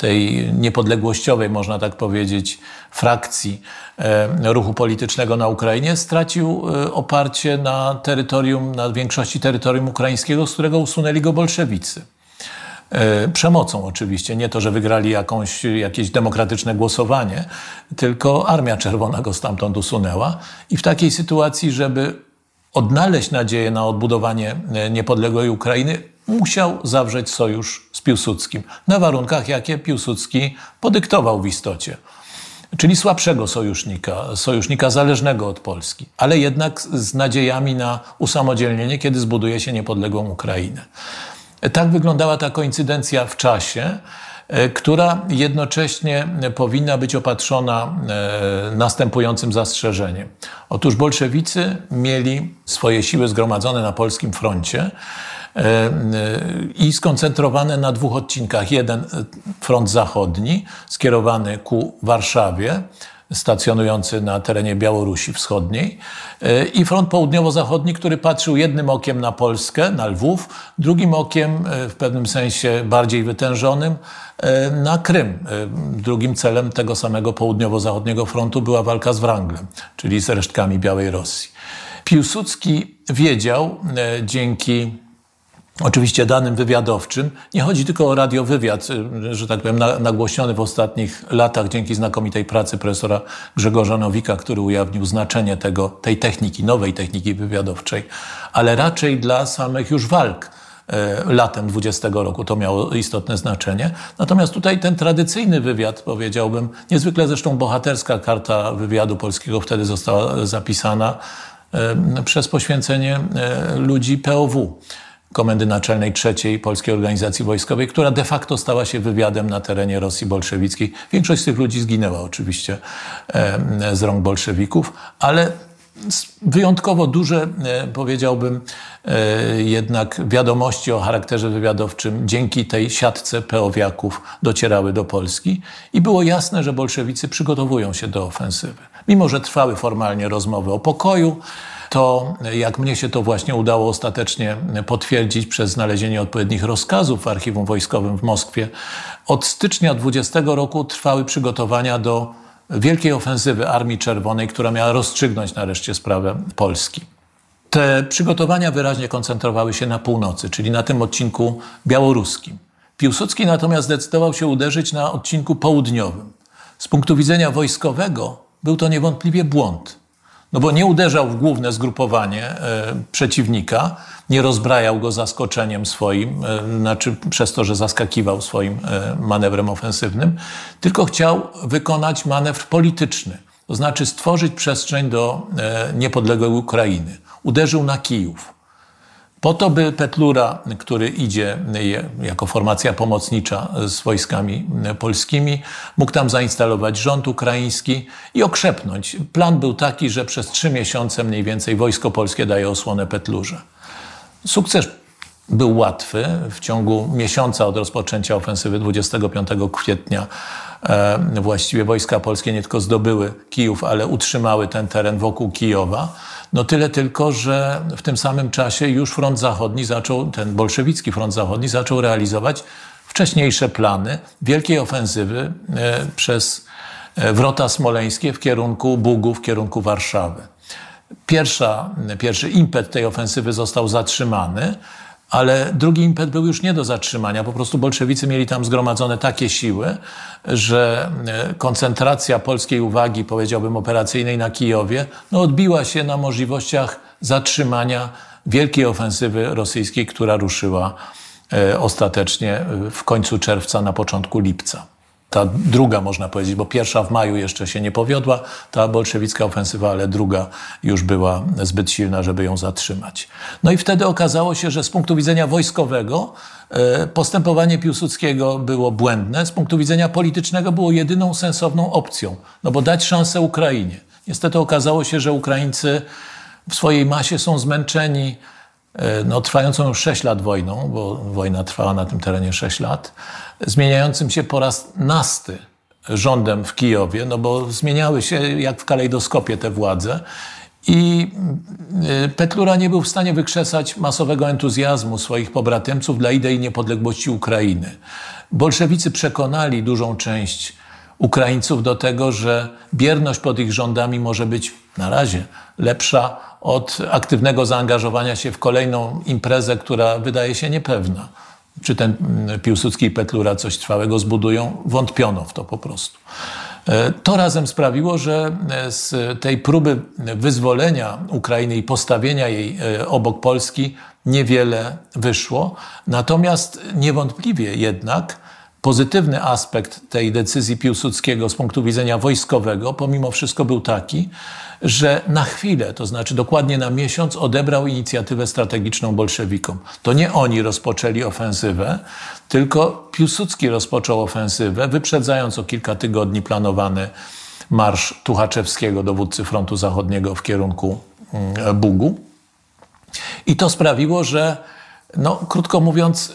tej niepodległościowej, można tak powiedzieć, frakcji e, ruchu politycznego na Ukrainie, stracił e, oparcie na terytorium, na większości terytorium ukraińskiego, z którego usunęli go bolszewicy. E, przemocą oczywiście, nie to, że wygrali jakąś, jakieś demokratyczne głosowanie, tylko Armia Czerwona go stamtąd usunęła. I w takiej sytuacji, żeby odnaleźć nadzieję na odbudowanie niepodległej Ukrainy, musiał zawrzeć sojusz z Piłsudskim na warunkach, jakie Piłsudski podyktował w istocie. Czyli słabszego sojusznika, sojusznika zależnego od Polski, ale jednak z nadziejami na usamodzielnienie, kiedy zbuduje się niepodległą Ukrainę. Tak wyglądała ta koincydencja w czasie. która jednocześnie powinna być opatrzona następującym zastrzeżeniem. Otóż bolszewicy mieli swoje siły zgromadzone na polskim froncie i skoncentrowane na dwóch odcinkach. Jeden front zachodni, skierowany ku Warszawie, stacjonujący na terenie Białorusi Wschodniej e, i front południowo-zachodni, który patrzył jednym okiem na Polskę, na Lwów, drugim okiem e, w pewnym sensie bardziej wytężonym e, na Krym. Drugim celem tego samego południowo-zachodniego frontu była walka z Wranglem, czyli z resztkami Białej Rosji. Piłsudski wiedział dzięki Oczywiście danym wywiadowczym. Nie chodzi tylko o radiowywiad, y, że tak powiem, nagłośniony w ostatnich latach dzięki znakomitej pracy profesora Grzegorza Nowika, który ujawnił znaczenie tego, tej techniki, nowej techniki wywiadowczej, ale raczej dla samych już walk y, latem 20 roku to miało istotne znaczenie. Natomiast tutaj ten tradycyjny wywiad, powiedziałbym, niezwykle zresztą bohaterska karta wywiadu polskiego wtedy została zapisana y, przez poświęcenie ludzi POW. Komendy Naczelnej III Polskiej Organizacji Wojskowej, która de facto stała się wywiadem na terenie Rosji bolszewickiej. Większość z tych ludzi zginęła oczywiście z rąk bolszewików, ale wyjątkowo duże, e, powiedziałbym, e, jednak wiadomości o charakterze wywiadowczym dzięki tej siatce peowiaków docierały do Polski i było jasne, że bolszewicy przygotowują się do ofensywy. Mimo, że trwały formalnie rozmowy o pokoju, to jak mnie się to właśnie udało ostatecznie potwierdzić przez znalezienie odpowiednich rozkazów w archiwum wojskowym w Moskwie, od stycznia 20 roku trwały przygotowania do wielkiej ofensywy Armii Czerwonej, która miała rozstrzygnąć nareszcie sprawę Polski. Te przygotowania wyraźnie koncentrowały się na północy, czyli na tym odcinku białoruskim. Piłsudski natomiast zdecydował się uderzyć na odcinku południowym. Z punktu widzenia wojskowego był to niewątpliwie błąd. No bo nie uderzał w główne zgrupowanie e, przeciwnika, nie rozbrajał go zaskoczeniem swoim, e, znaczy przez to, że zaskakiwał swoim e, manewrem ofensywnym, tylko chciał wykonać manewr polityczny, to znaczy stworzyć przestrzeń do niepodległej Ukrainy. Uderzył na Kijów. Po to, by Petlura, który idzie jako formacja pomocnicza z wojskami polskimi, mógł tam zainstalować rząd ukraiński i okrzepnąć. Plan był taki, że przez trzy miesiące mniej więcej wojsko polskie daje osłonę Petlurze. Sukces był łatwy. W ciągu miesiąca od rozpoczęcia ofensywy 25 kwietnia e, właściwie wojska polskie nie tylko zdobyły Kijów, ale utrzymały ten teren wokół Kijowa. No tyle tylko, że w tym samym czasie już front zachodni zaczął, ten bolszewicki front zachodni zaczął realizować wcześniejsze plany wielkiej ofensywy e, przez e, wrota smoleńskie w kierunku Bugu, w kierunku Warszawy. Pierwsza, pierwszy impet tej ofensywy został zatrzymany, ale drugi impet był już nie do zatrzymania. Po prostu bolszewicy mieli tam zgromadzone takie siły, że e, koncentracja polskiej uwagi, powiedziałbym, operacyjnej na Kijowie, no odbiła się na możliwościach zatrzymania wielkiej ofensywy rosyjskiej, która ruszyła e, ostatecznie e, w końcu czerwca, na początku lipca ta druga, można powiedzieć, bo pierwsza w maju jeszcze się nie powiodła, ta bolszewicka ofensywa, ale druga już była zbyt silna, żeby ją zatrzymać. No i wtedy okazało się, że z punktu widzenia wojskowego e, postępowanie Piłsudskiego było błędne, z punktu widzenia politycznego było jedyną sensowną opcją, no bo dać szansę Ukrainie. Niestety okazało się, że Ukraińcy w swojej masie są zmęczeni E, no, trwającą już 6 lat wojną, bo wojna trwała na tym terenie 6 lat, zmieniającym się po raz nasty rządem w Kijowie, no bo zmieniały się jak w kalejdoskopie te władze i e, Petlura nie był w stanie wykrzesać masowego entuzjazmu swoich pobratymców dla idei niepodległości Ukrainy. Bolszewicy przekonali dużą część Ukraińców do tego, że bierność pod ich rządami może być na razie lepsza od aktywnego zaangażowania się w kolejną imprezę, która wydaje się niepewna. Czy ten mm, Piłsudski i Petlura coś trwałego zbudują? Wątpiono w to po prostu. E, to razem sprawiło, że e, z tej próby wyzwolenia Ukrainy i postawienia jej e, obok Polski niewiele wyszło. Natomiast niewątpliwie jednak pozytywny aspekt tej decyzji Piłsudskiego z punktu widzenia wojskowego, pomimo wszystko był taki, że na chwilę, to znaczy dokładnie na miesiąc, odebrał inicjatywę strategiczną bolszewikom. To nie oni rozpoczęli ofensywę, tylko Piłsudski rozpoczął ofensywę, wyprzedzając o kilka tygodni planowany marsz Tuchaczewskiego, dowódcy frontu zachodniego w kierunku mm, Bugu. I to sprawiło, że, no, krótko mówiąc,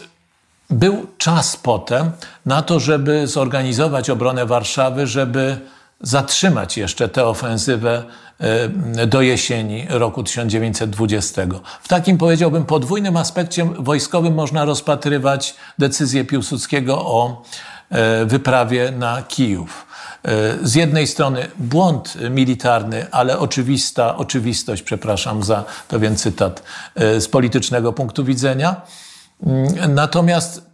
był czas potem na to, żeby zorganizować obronę Warszawy, żeby zatrzymać jeszcze tę ofensywę e, do jesieni roku 1920. W takim, powiedziałbym, podwójnym aspekcie wojskowym można rozpatrywać decyzję Piłsudskiego o e, wyprawie na Kijów. E, z jednej strony błąd militarny, ale oczywista, oczywistość, przepraszam za pewien cytat, z politycznego punktu widzenia. Mm, natomiast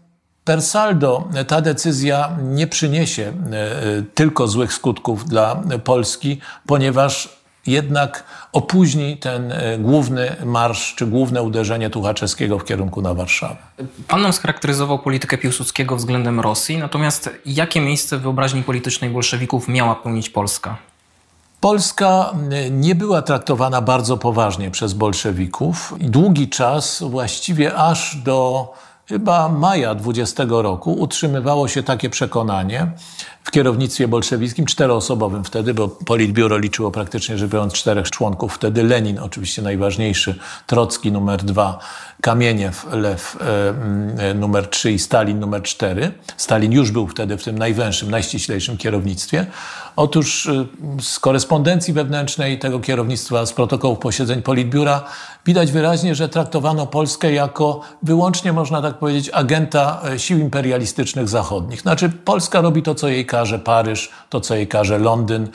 Per saldo ta decyzja nie przyniesie e, tylko złych skutków dla Polski, ponieważ jednak opóźni ten e, główny marsz czy główne uderzenie Tuchaczewskiego w kierunku na Warszawę. Pan nam scharakteryzował politykę Piłsudskiego względem Rosji, natomiast jakie miejsce w wyobraźni politycznej bolszewików miała pełnić Polska? Polska e, nie była traktowana bardzo poważnie przez bolszewików. Długi czas, właściwie aż do chyba maja 20 roku utrzymywało się takie przekonanie w kierownictwie bolszewickim, czteroosobowym wtedy, bo Politbiuro liczyło praktycznie rzecz biorąc czterech członków. Wtedy Lenin, oczywiście najważniejszy, Trocki numer dwa, Kamieniew, Lew e, e, numer trzy i Stalin numer cztery. Stalin już był wtedy w tym najwęższym, najściślejszym kierownictwie. Otóż e, z korespondencji wewnętrznej tego kierownictwa, z protokołów posiedzeń Politbiura widać wyraźnie, że traktowano Polskę jako wyłącznie, można tak powiedzieć, agenta sił imperialistycznych zachodnich. Znaczy Polska robi to, co jej każe Paryż, to, co jej każe Londyn.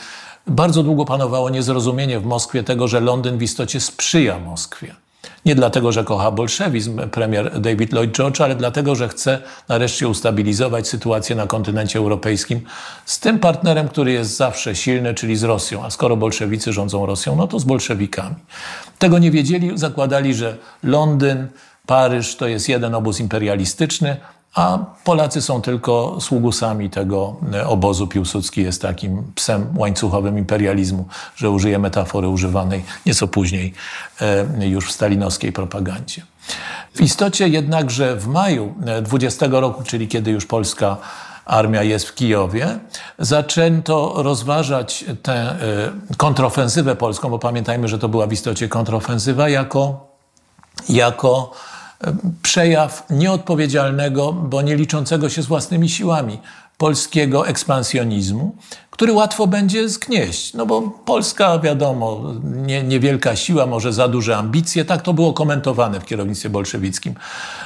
Bardzo długo panowało niezrozumienie w Moskwie tego, że Londyn w istocie sprzyja Moskwie. Nie dlatego, że kocha bolszewizm premier David Lloyd George, ale dlatego, że chce nareszcie ustabilizować sytuację na kontynencie europejskim z tym partnerem, który jest zawsze silny, czyli z Rosją. A skoro bolszewicy rządzą Rosją, no to z bolszewikami. Tego nie wiedzieli, zakładali, że Londyn, Paryż to jest jeden obóz imperialistyczny, a Polacy są tylko sługusami tego e, obozu. Piłsudski jest takim psem łańcuchowym imperializmu, że użyje metafory używanej nieco później e, już w stalinowskiej propagandzie. W istocie jednakże w maju 20 e, roku, czyli kiedy już polska armia jest w Kijowie, zaczęto rozważać tę kontrofensywę polską, bo pamiętajmy, że to była w istocie kontrofensywa, jako, jako przejaw nieodpowiedzialnego, bo nie liczącego się z własnymi siłami polskiego ekspansjonizmu, który łatwo będzie zgnieść. No bo Polska, wiadomo, nie, niewielka siła, może za duże ambicje. Tak to było komentowane w kierownictwie bolszewickim.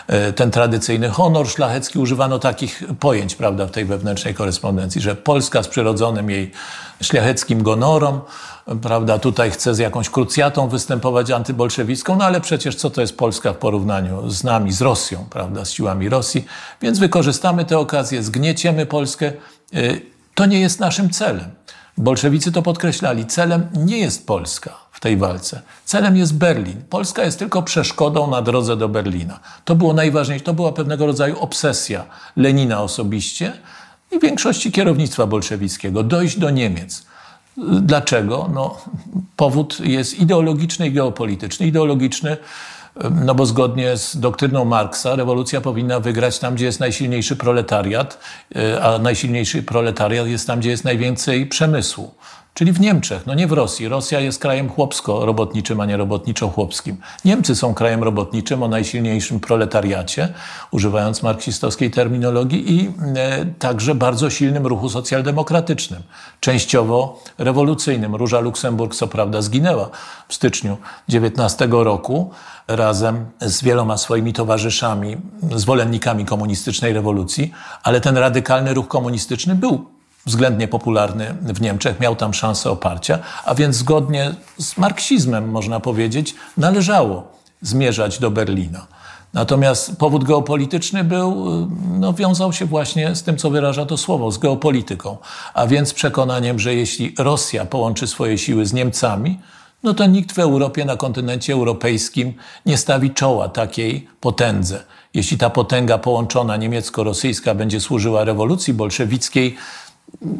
E, ten tradycyjny honor szlachecki, używano takich pojęć, prawda, w tej wewnętrznej korespondencji, że Polska z przyrodzonym jej szlacheckim gonorom, prawda, tutaj chce z jakąś krucjatą występować antybolszewicką, no ale przecież co to jest Polska w porównaniu z nami, z Rosją, prawda, z siłami Rosji, więc wykorzystamy tę okazję, zgnieciemy Polskę. Y, to nie jest naszym celem. Bolszewicy to podkreślali. Celem nie jest Polska w tej walce. Celem jest Berlin. Polska jest tylko przeszkodą na drodze do Berlina. To było najważniejsze. To była pewnego rodzaju obsesja Lenina osobiście i większości kierownictwa bolszewickiego. Dojść do Niemiec. Dlaczego? No, powód jest ideologiczny i geopolityczny. Ideologiczny, no bo zgodnie z doktryną Marksa rewolucja powinna wygrać tam, gdzie jest najsilniejszy proletariat, e, a najsilniejszy proletariat jest tam, gdzie jest najwięcej przemysłu. Czyli w Niemczech, no nie w Rosji. Rosja jest krajem chłopsko-robotniczym, a nie robotniczo-chłopskim. Niemcy są krajem robotniczym o najsilniejszym proletariacie, używając marksistowskiej terminologii, i e, także bardzo silnym ruchu socjaldemokratycznym, częściowo rewolucyjnym. Róża Luksemburg, co prawda, zginęła w styczniu 19 roku razem z wieloma swoimi towarzyszami, zwolennikami komunistycznej rewolucji, ale ten radykalny ruch komunistyczny był względnie popularny w Niemczech, miał tam szansę oparcia, a więc zgodnie z marksizmem, można powiedzieć, należało zmierzać do Berlina. Natomiast powód geopolityczny był, no, wiązał się właśnie z tym, co wyraża to słowo, z geopolityką, a więc przekonaniem, że jeśli Rosja połączy swoje siły z Niemcami, no to nikt w Europie, na kontynencie europejskim nie stawi czoła takiej potędze. Jeśli ta potęga połączona niemiecko-rosyjska będzie służyła rewolucji bolszewickiej,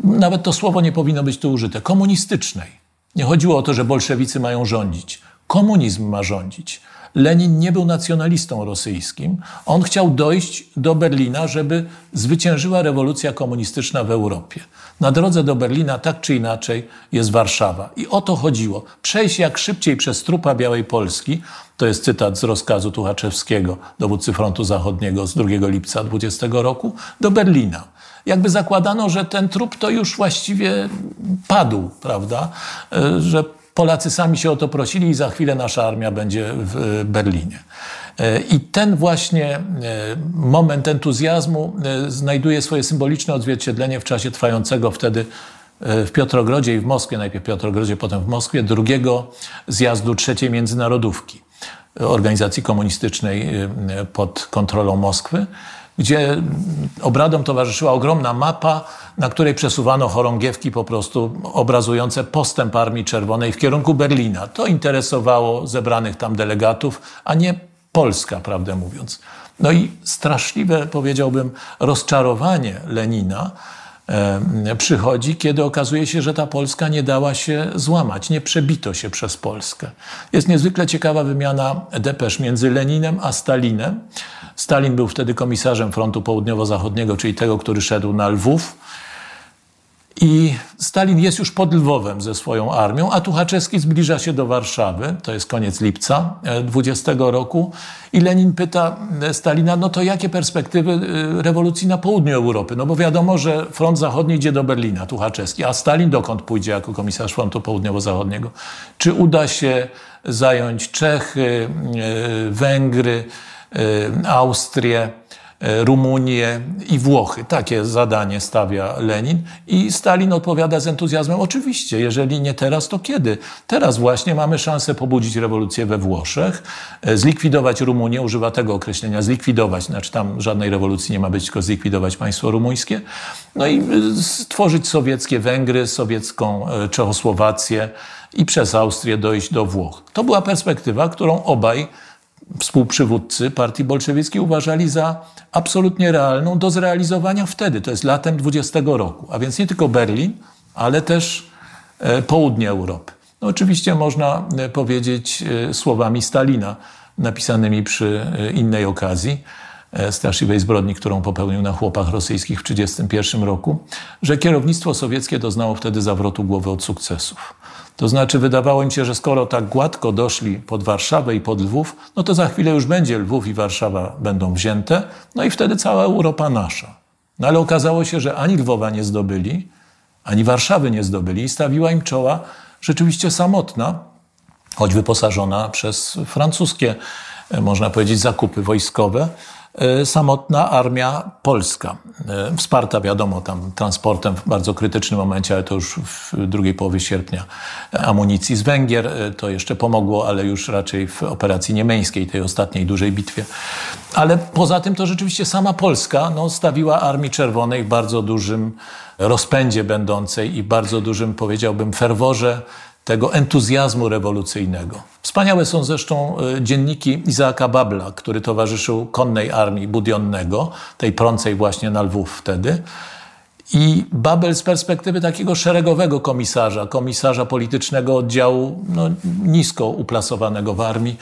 nawet to słowo nie powinno być tu użyte, komunistycznej. Nie chodziło o to, że bolszewicy mają rządzić. Komunizm ma rządzić. Lenin nie był nacjonalistą rosyjskim. On chciał dojść do Berlina, żeby zwyciężyła rewolucja komunistyczna w Europie. Na drodze do Berlina, tak czy inaczej, jest Warszawa. I o to chodziło. Przejść jak szybciej przez trupa Białej Polski, to jest cytat z rozkazu Tuchaczewskiego, dowódcy frontu zachodniego z 2 lipca 20 roku, do Berlina jakby zakładano, że ten trup to już właściwie padł, prawda? E, że Polacy sami się o to prosili i za chwilę nasza armia będzie w Berlinie. E, I ten właśnie e, moment entuzjazmu znajduje swoje symboliczne odzwierciedlenie w czasie trwającego wtedy w Piotrogrodzie i w Moskwie, najpierw w Piotrogrodzie, potem w Moskwie, drugiego zjazdu trzeciej międzynarodówki organizacji komunistycznej pod kontrolą Moskwy gdzie obradom towarzyszyła ogromna mapa, na której przesuwano chorągiewki po prostu obrazujące postęp Armii Czerwonej w kierunku Berlina. To interesowało zebranych tam delegatów, a nie Polska, prawdę mówiąc. No i straszliwe, powiedziałbym, rozczarowanie Lenina przychodzi, kiedy okazuje się, że ta Polska nie dała się złamać, nie przebito się przez Polskę. Jest niezwykle ciekawa wymiana depesz między Leninem a Stalinem. Stalin był wtedy komisarzem frontu południowo-zachodniego, czyli tego, który szedł na Lwów. I Stalin jest już pod Lwowem ze swoją armią, a Tuchaczewski zbliża się do Warszawy, to jest koniec lipca 20 e, roku. I Lenin pyta e, Stalina, no to jakie perspektywy e, rewolucji na południu Europy? No bo wiadomo, że front zachodni idzie do Berlina, Tuchaczewski, a Stalin dokąd pójdzie jako komisarz frontu południowo-zachodniego? Czy uda się zająć Czechy, Węgry, Austrię, Rumunię i Włochy. Takie zadanie stawia Lenin i Stalin odpowiada z entuzjazmem: Oczywiście, jeżeli nie teraz, to kiedy? Teraz właśnie mamy szansę pobudzić rewolucję we Włoszech, y, zlikwidować Rumunię, używa tego określenia, zlikwidować, znaczy tam żadnej rewolucji nie ma być, tylko zlikwidować państwo rumuńskie, no i stworzyć sowieckie Węgry, sowiecką Czechosłowację i przez Austrię dojść do Włoch. To była perspektywa, którą obaj współprzywódcy partii bolszewickiej uważali za absolutnie realną do zrealizowania wtedy, to jest latem 20 roku. A więc nie tylko Berlin, ale też e, południe Europy. No oczywiście można e, powiedzieć e, słowami Stalina, napisanymi przy innej okazji, straszliwej zbrodni, którą popełnił na chłopach rosyjskich w 1931 roku, że kierownictwo sowieckie doznało wtedy zawrotu głowy od sukcesów. To znaczy, wydawało im się, że skoro tak gładko doszli pod Warszawę i pod Lwów, no to za chwilę już będzie Lwów i Warszawa będą wzięte, no i wtedy cała Europa nasza. No ale okazało się, że ani Lwowa nie zdobyli, ani Warszawy nie zdobyli i stawiła im czoła rzeczywiście samotna, choć wyposażona przez francuskie, e, można powiedzieć, zakupy wojskowe, samotna armia polska. E, wsparta, wiadomo, tam transportem w bardzo krytycznym momencie, ale to już w drugiej połowie sierpnia, amunicji z Węgier. E, to jeszcze pomogło, ale już raczej w operacji niemeńskiej, tej ostatniej dużej bitwie. Ale poza tym to rzeczywiście sama Polska no, stawiła Armii Czerwonej w bardzo dużym rozpędzie będącej i bardzo dużym, powiedziałbym, ferworze tego entuzjazmu rewolucyjnego. Wspaniałe są zresztą e, dzienniki Izaaka Babla, który towarzyszył konnej armii Budionnego, tej prącej właśnie na Lwów wtedy. I Babel z perspektywy takiego szeregowego komisarza, komisarza politycznego oddziału no, nisko uplasowanego w armii,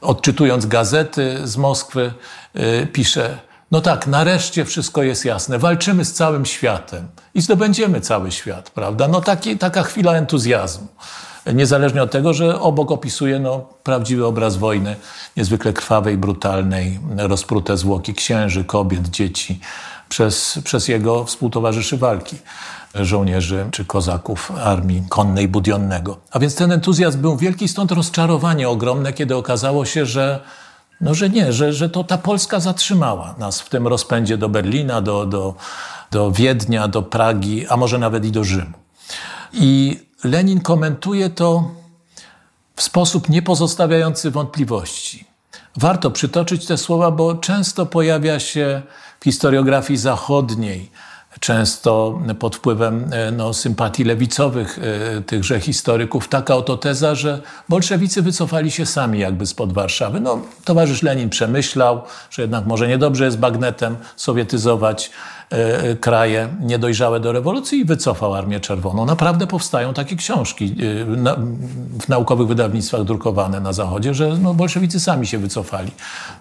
odczytując gazety z Moskwy, yy, pisze: No tak, nareszcie wszystko jest jasne, walczymy z całym światem i zdobędziemy cały świat, prawda? No taki, taka chwila entuzjazmu niezależnie od tego, że obok opisuje no, prawdziwy obraz wojny, niezwykle krwawej, brutalnej, rozprute zwłoki księży, kobiet, dzieci przez, przez jego współtowarzyszy walki żołnierzy czy kozaków armii konnej Budionnego. A więc ten entuzjazm był wielki, stąd rozczarowanie ogromne, kiedy okazało się, że, no, że nie, że, że to ta Polska zatrzymała nas w tym rozpędzie do Berlina, do, do, do Wiednia, do Pragi, a może nawet i do Rzymu. I Lenin komentuje to w sposób niepozostawiający wątpliwości. Warto przytoczyć te słowa, bo często pojawia się w historiografii zachodniej, często pod wpływem no, sympatii lewicowych tychże historyków, taka oto teza, że bolszewicy wycofali się sami jakby spod Warszawy. No, towarzysz Lenin przemyślał, że jednak może niedobrze jest bagnetem sowietyzować E, kraje niedojrzałe do rewolucji i wycofał Armię Czerwoną. Naprawdę powstają takie książki e, w naukowych wydawnictwach drukowane na Zachodzie, że no, bolszewicy sami się wycofali.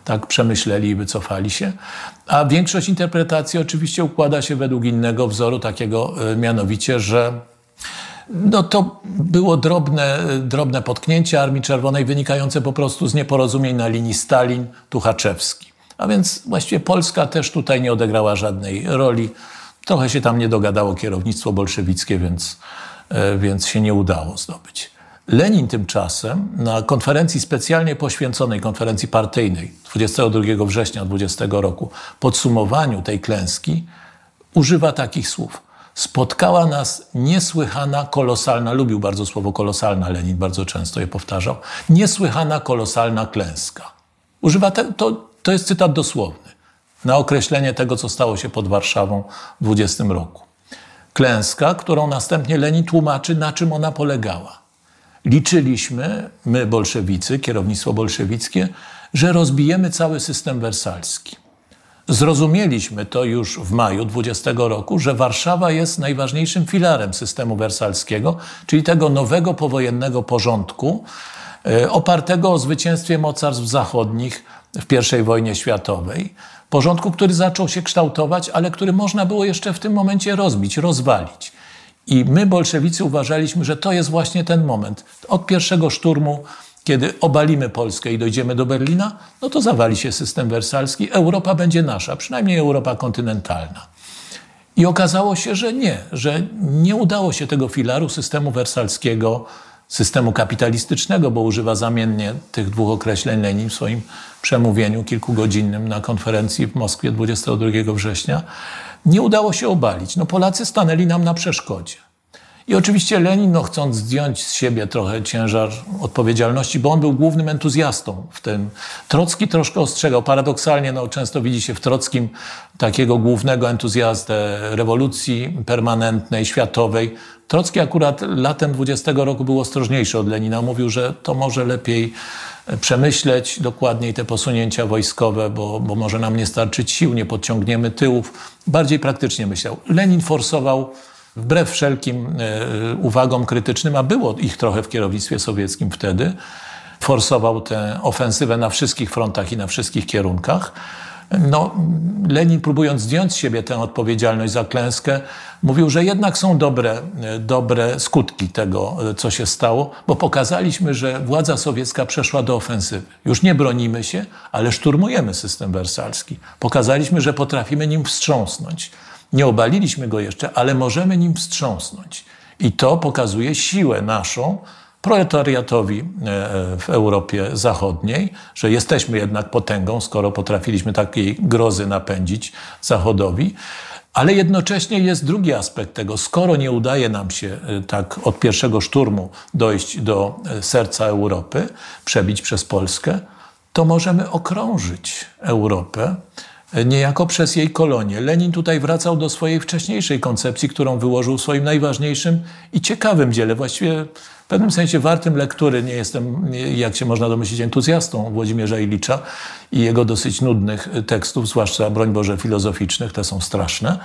Tak przemyśleli i wycofali się. A większość interpretacji oczywiście układa się według innego wzoru, takiego e, mianowicie, że no to było drobne, drobne potknięcie Armii Czerwonej wynikające po prostu z nieporozumień na linii Stalin-Tuchaczewski. A więc właściwie Polska też tutaj nie odegrała żadnej roli. Trochę się tam nie dogadało kierownictwo bolszewickie, więc, e, więc się nie udało zdobyć. Lenin tymczasem na konferencji specjalnie poświęconej, konferencji partyjnej 22 września 20 roku, podsumowaniu tej klęski, używa takich słów. Spotkała nas niesłychana, kolosalna, lubił bardzo słowo kolosalna, Lenin bardzo często je powtarzał, niesłychana, kolosalna klęska. Używa te, to, to jest cytat dosłowny na określenie tego, co stało się pod Warszawą w 20 roku. Klęska, którą następnie Lenin tłumaczy, na czym ona polegała. Liczyliśmy, my bolszewicy, kierownictwo bolszewickie, że rozbijemy cały system wersalski. Zrozumieliśmy to już w maju 20 roku, że Warszawa jest najważniejszym filarem systemu wersalskiego, czyli tego nowego powojennego porządku, e, opartego o zwycięstwie mocarstw zachodnich w I wojnie światowej. Porządku, który zaczął się kształtować, ale który można było jeszcze w tym momencie rozbić, rozwalić. I my, bolszewicy, uważaliśmy, że to jest właśnie ten moment. Od pierwszego szturmu, kiedy obalimy Polskę i dojdziemy do Berlina, no to zawali się system wersalski, Europa będzie nasza, przynajmniej Europa kontynentalna. I okazało się, że nie, że nie udało się tego filaru systemu wersalskiego systemu kapitalistycznego, bo używa zamiennie tych dwóch określeń Lenin w swoim przemówieniu kilkugodzinnym na konferencji w Moskwie 22 września, nie udało się obalić. No Polacy stanęli nam na przeszkodzie. I oczywiście Lenin, no, chcąc zdjąć z siebie trochę ciężar odpowiedzialności, bo on był głównym entuzjastą w tym. Trocki troszkę ostrzegał. Paradoksalnie no, często widzi się w Trockim takiego głównego entuzjastę rewolucji permanentnej, światowej. Trocki akurat latem 20 roku był ostrożniejszy od Lenina. Mówił, że to może lepiej przemyśleć dokładniej te posunięcia wojskowe, bo, bo może nam nie starczyć sił, nie podciągniemy tyłów. Bardziej praktycznie myślał. Lenin forsował wbrew wszelkim e, uwagom krytycznym, a było ich trochę w kierownictwie sowieckim wtedy, forsował tę ofensywę na wszystkich frontach i na wszystkich kierunkach. No, Lenin, próbując zdjąć z siebie tę odpowiedzialność za klęskę, mówił, że jednak są dobre, dobre skutki tego, co się stało, bo pokazaliśmy, że władza sowiecka przeszła do ofensywy. Już nie bronimy się, ale szturmujemy system wersalski. Pokazaliśmy, że potrafimy nim wstrząsnąć. Nie obaliliśmy go jeszcze, ale możemy nim wstrząsnąć. I to pokazuje siłę naszą, proletariatowi e, w Europie Zachodniej, że jesteśmy jednak potęgą, skoro potrafiliśmy takiej grozy napędzić Zachodowi. Ale jednocześnie jest drugi aspekt tego. Skoro nie udaje nam się e, tak od pierwszego szturmu dojść do e, serca Europy, przebić przez Polskę, to możemy okrążyć Europę niejako przez jej kolonie. Lenin tutaj wracał do swojej wcześniejszej koncepcji, którą wyłożył w swoim najważniejszym i ciekawym dziele, właściwie w pewnym sensie wartym lektury. Nie jestem, jak się można domyślić, entuzjastą Włodzimierza Ilicza i jego dosyć nudnych tekstów, zwłaszcza, broń Boże, filozoficznych, te są straszne.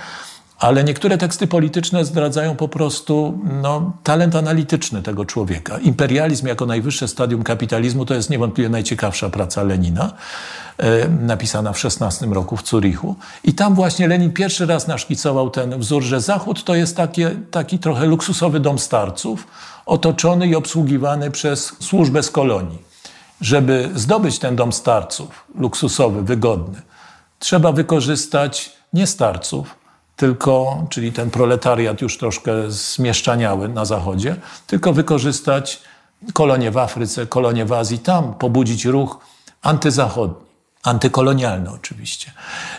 Ale niektóre teksty polityczne zdradzają po prostu no, talent analityczny tego człowieka. Imperializm jako najwyższe stadium kapitalizmu to jest niewątpliwie najciekawsza praca Lenina, e, napisana w XVI roku w Zurichu. I tam właśnie Lenin pierwszy raz naszkicował ten wzór, że Zachód to jest takie, taki trochę luksusowy dom starców, otoczony i obsługiwany przez służbę z kolonii. Żeby zdobyć ten dom starców, luksusowy, wygodny, trzeba wykorzystać nie starców, tylko, czyli ten proletariat już troszkę zmieszczaniały na zachodzie, tylko wykorzystać kolonie w Afryce, kolonie w Azji, tam pobudzić ruch antyzachodni, antykolonialny oczywiście.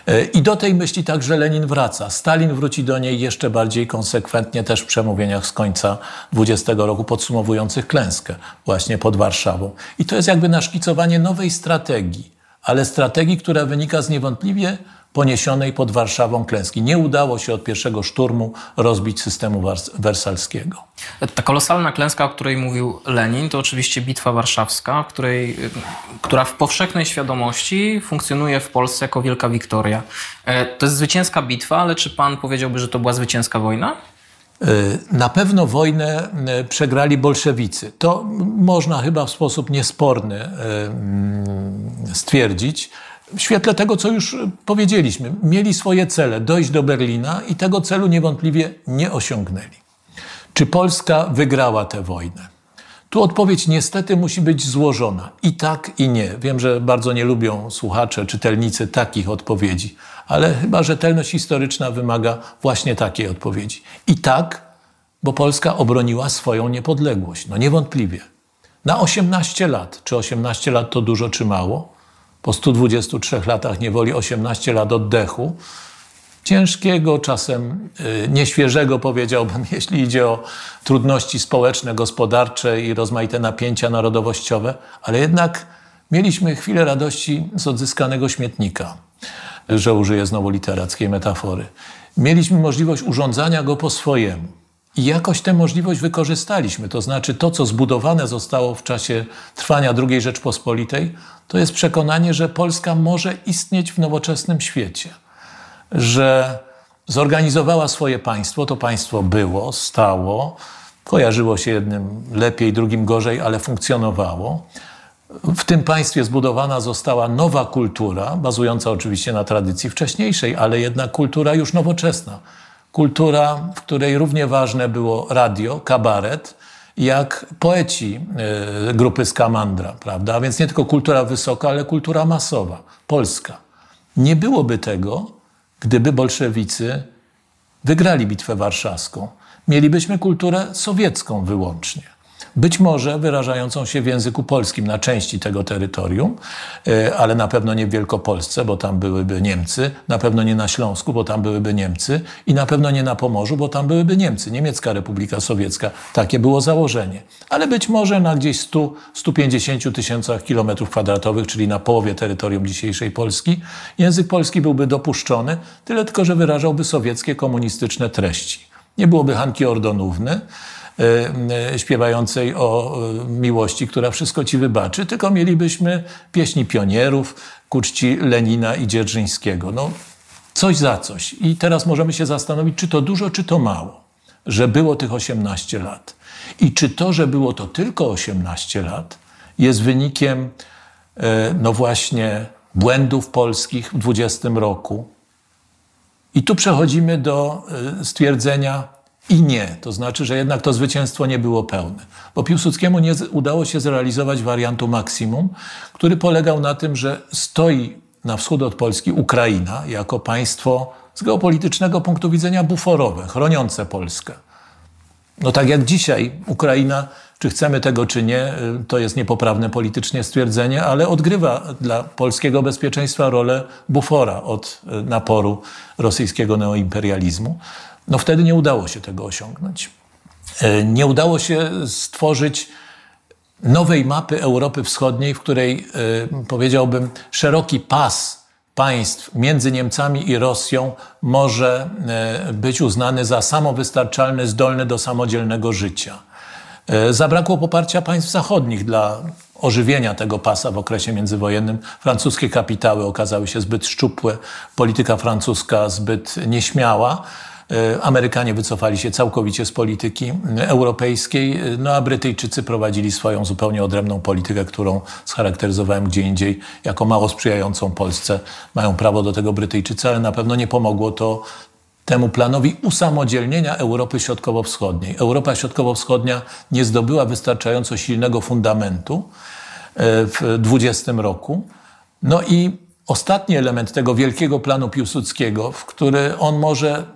E, I do tej myśli także Lenin wraca. Stalin wróci do niej jeszcze bardziej konsekwentnie też w przemówieniach z końca 20 roku podsumowujących klęskę właśnie pod Warszawą. I to jest jakby naszkicowanie nowej strategii, ale strategii, która wynika z niewątpliwie poniesionej pod Warszawą klęski. Nie udało się od pierwszego szturmu rozbić systemu wersalskiego. Ta kolosalna klęska, o której mówił Lenin, to oczywiście Bitwa Warszawska, której, która w powszechnej świadomości funkcjonuje w Polsce jako wielka wiktoria. E, to jest zwycięska bitwa, ale czy pan powiedziałby, że to była zwycięska wojna? E, na pewno wojnę e, przegrali bolszewicy. To można chyba w sposób niesporny stwierdzić. W świetle tego, co już powiedzieliśmy, mieli swoje cele dojść do Berlina i tego celu niewątpliwie nie osiągnęli. Czy Polska wygrała tę wojnę? Tu odpowiedź niestety musi być złożona. I tak, i nie. Wiem, że bardzo nie lubią słuchacze, czytelnicy takich odpowiedzi, ale chyba rzetelność historyczna wymaga właśnie takiej odpowiedzi. I tak, bo Polska obroniła swoją niepodległość. No niewątpliwie. Na 18 lat. Czy 18 lat to dużo, czy mało? Po 123 latach niewoli 18 lat oddechu ciężkiego, czasem y, nieświeżego, powiedziałbym, jeśli idzie o trudności społeczne, gospodarcze i rozmaite napięcia narodowościowe, ale jednak mieliśmy chwilę radości z odzyskanego śmietnika, że użyję znowu literackiej metafory. Mieliśmy możliwość urządzania go po swojemu. I jakoś tę możliwość wykorzystaliśmy. To znaczy, to, co zbudowane zostało w czasie trwania II Rzeczpospolitej, to jest przekonanie, że Polska może istnieć w nowoczesnym świecie że zorganizowała swoje państwo. To państwo było, stało, kojarzyło się jednym lepiej, drugim gorzej, ale funkcjonowało. W tym państwie zbudowana została nowa kultura, bazująca oczywiście na tradycji wcześniejszej, ale jednak kultura już nowoczesna. Kultura, w której równie ważne było radio, kabaret, jak poeci e, grupy Skamandra, prawda? A więc nie tylko kultura wysoka, ale kultura masowa, polska. Nie byłoby tego, gdyby bolszewicy wygrali bitwę warszawską. Mielibyśmy kulturę sowiecką wyłącznie być może wyrażającą się w języku polskim na części tego terytorium, e, ale na pewno nie w Wielkopolsce, bo tam byłyby Niemcy, na pewno nie na Śląsku, bo tam byłyby Niemcy i na pewno nie na Pomorzu, bo tam byłyby Niemcy, Niemiecka Republika Sowiecka. Takie było założenie. Ale być może na gdzieś 100-150 tysiącach kilometrów kwadratowych, czyli na połowie terytorium dzisiejszej Polski, język polski byłby dopuszczony, tyle tylko, że wyrażałby sowieckie, komunistyczne treści. Nie byłoby Hanki Ordonówny, śpiewającej o e, miłości, która wszystko ci wybaczy, tylko mielibyśmy pieśni pionierów ku czci Lenina i Dzierżyńskiego. No, coś za coś. I teraz możemy się zastanowić, czy to dużo, czy to mało, że było tych 18 lat. I czy to, że było to tylko 18 lat, jest wynikiem, no właśnie, błędów polskich w 20 roku. I tu przechodzimy do stwierdzenia, i nie. To znaczy, że jednak to zwycięstwo nie było pełne. Bo Piłsudskiemu nie udało się zrealizować wariantu maksimum, który polegał na tym, że stoi na wschód od Polski Ukraina jako państwo z geopolitycznego punktu widzenia buforowe, chroniące Polskę. No tak jak dzisiaj Ukraina, czy chcemy tego, czy nie, to jest niepoprawne politycznie stwierdzenie, ale odgrywa dla polskiego bezpieczeństwa rolę bufora od naporu rosyjskiego neoimperializmu. No wtedy nie udało się tego osiągnąć. E, nie udało się stworzyć nowej mapy Europy Wschodniej, w której e, powiedziałbym szeroki pas państw między Niemcami i Rosją może e, być uznany za samowystarczalny, zdolny do samodzielnego życia. Zabrakło poparcia państw zachodnich dla ożywienia tego pasa w okresie międzywojennym. Francuskie kapitały okazały się zbyt szczupłe, polityka francuska zbyt nieśmiała. E, Amerykanie wycofali się całkowicie z polityki europejskiej, e, no a Brytyjczycy prowadzili swoją zupełnie odrębną politykę, którą scharakteryzowałem gdzie indziej jako mało sprzyjającą Polsce. Mają prawo do tego Brytyjczycy, ale na pewno nie pomogło to temu planowi usamodzielnienia Europy Środkowo-Wschodniej. Europa Środkowo-Wschodnia nie zdobyła wystarczająco silnego fundamentu e, w 20 roku. No i ostatni element tego wielkiego planu Piłsudskiego, w który on może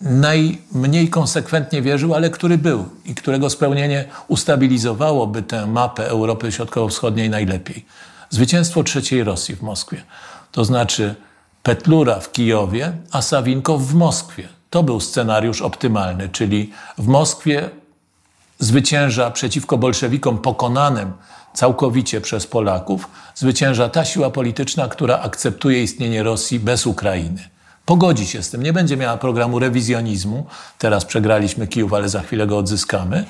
najmniej konsekwentnie wierzył, ale który był i którego spełnienie ustabilizowałoby tę mapę Europy Środkowo-Wschodniej najlepiej. Zwycięstwo trzeciej Rosji w Moskwie. To znaczy Petlura w Kijowie, a Sawinkow w Moskwie. To był scenariusz optymalny, czyli w Moskwie zwycięża przeciwko bolszewikom pokonanym całkowicie przez Polaków, zwycięża ta siła polityczna, która akceptuje istnienie Rosji bez Ukrainy. Pogodzi się z tym, nie będzie miała programu rewizjonizmu. Teraz przegraliśmy Kijów, ale za chwilę go odzyskamy.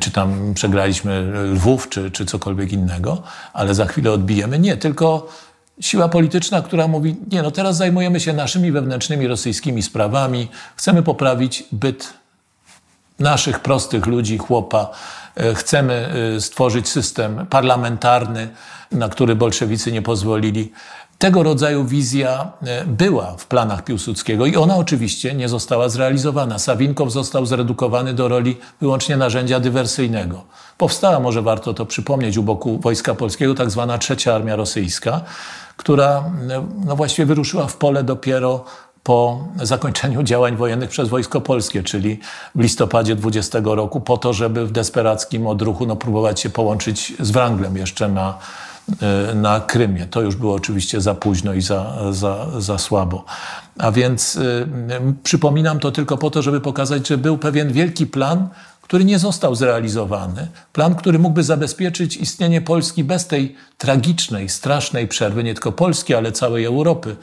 Czy tam przegraliśmy Lwów, czy, czy cokolwiek innego, ale za chwilę odbijemy. Nie, tylko siła polityczna, która mówi: Nie, no teraz zajmujemy się naszymi wewnętrznymi rosyjskimi sprawami, chcemy poprawić byt naszych prostych ludzi, chłopa. E, chcemy e, stworzyć system parlamentarny, na który bolszewicy nie pozwolili. Tego rodzaju wizja e, była w planach Piłsudskiego i ona oczywiście nie została zrealizowana. Sawinkow został zredukowany do roli wyłącznie narzędzia dywersyjnego. Powstała, może warto to przypomnieć, u boku Wojska Polskiego tak zwana Trzecia Armia Rosyjska, która no właściwie wyruszyła w pole dopiero po zakończeniu działań wojennych przez Wojsko Polskie, czyli w listopadzie 20 roku, po to, żeby w desperackim odruchu no, próbować się połączyć z Wranglem jeszcze na, e, na Krymie. To już było oczywiście za późno i za, za, za słabo. A więc y, przypominam to tylko po to, żeby pokazać, że był pewien wielki plan, który nie został zrealizowany. Plan, który mógłby zabezpieczyć istnienie Polski bez tej tragicznej, strasznej przerwy, nie tylko Polski, ale całej Europy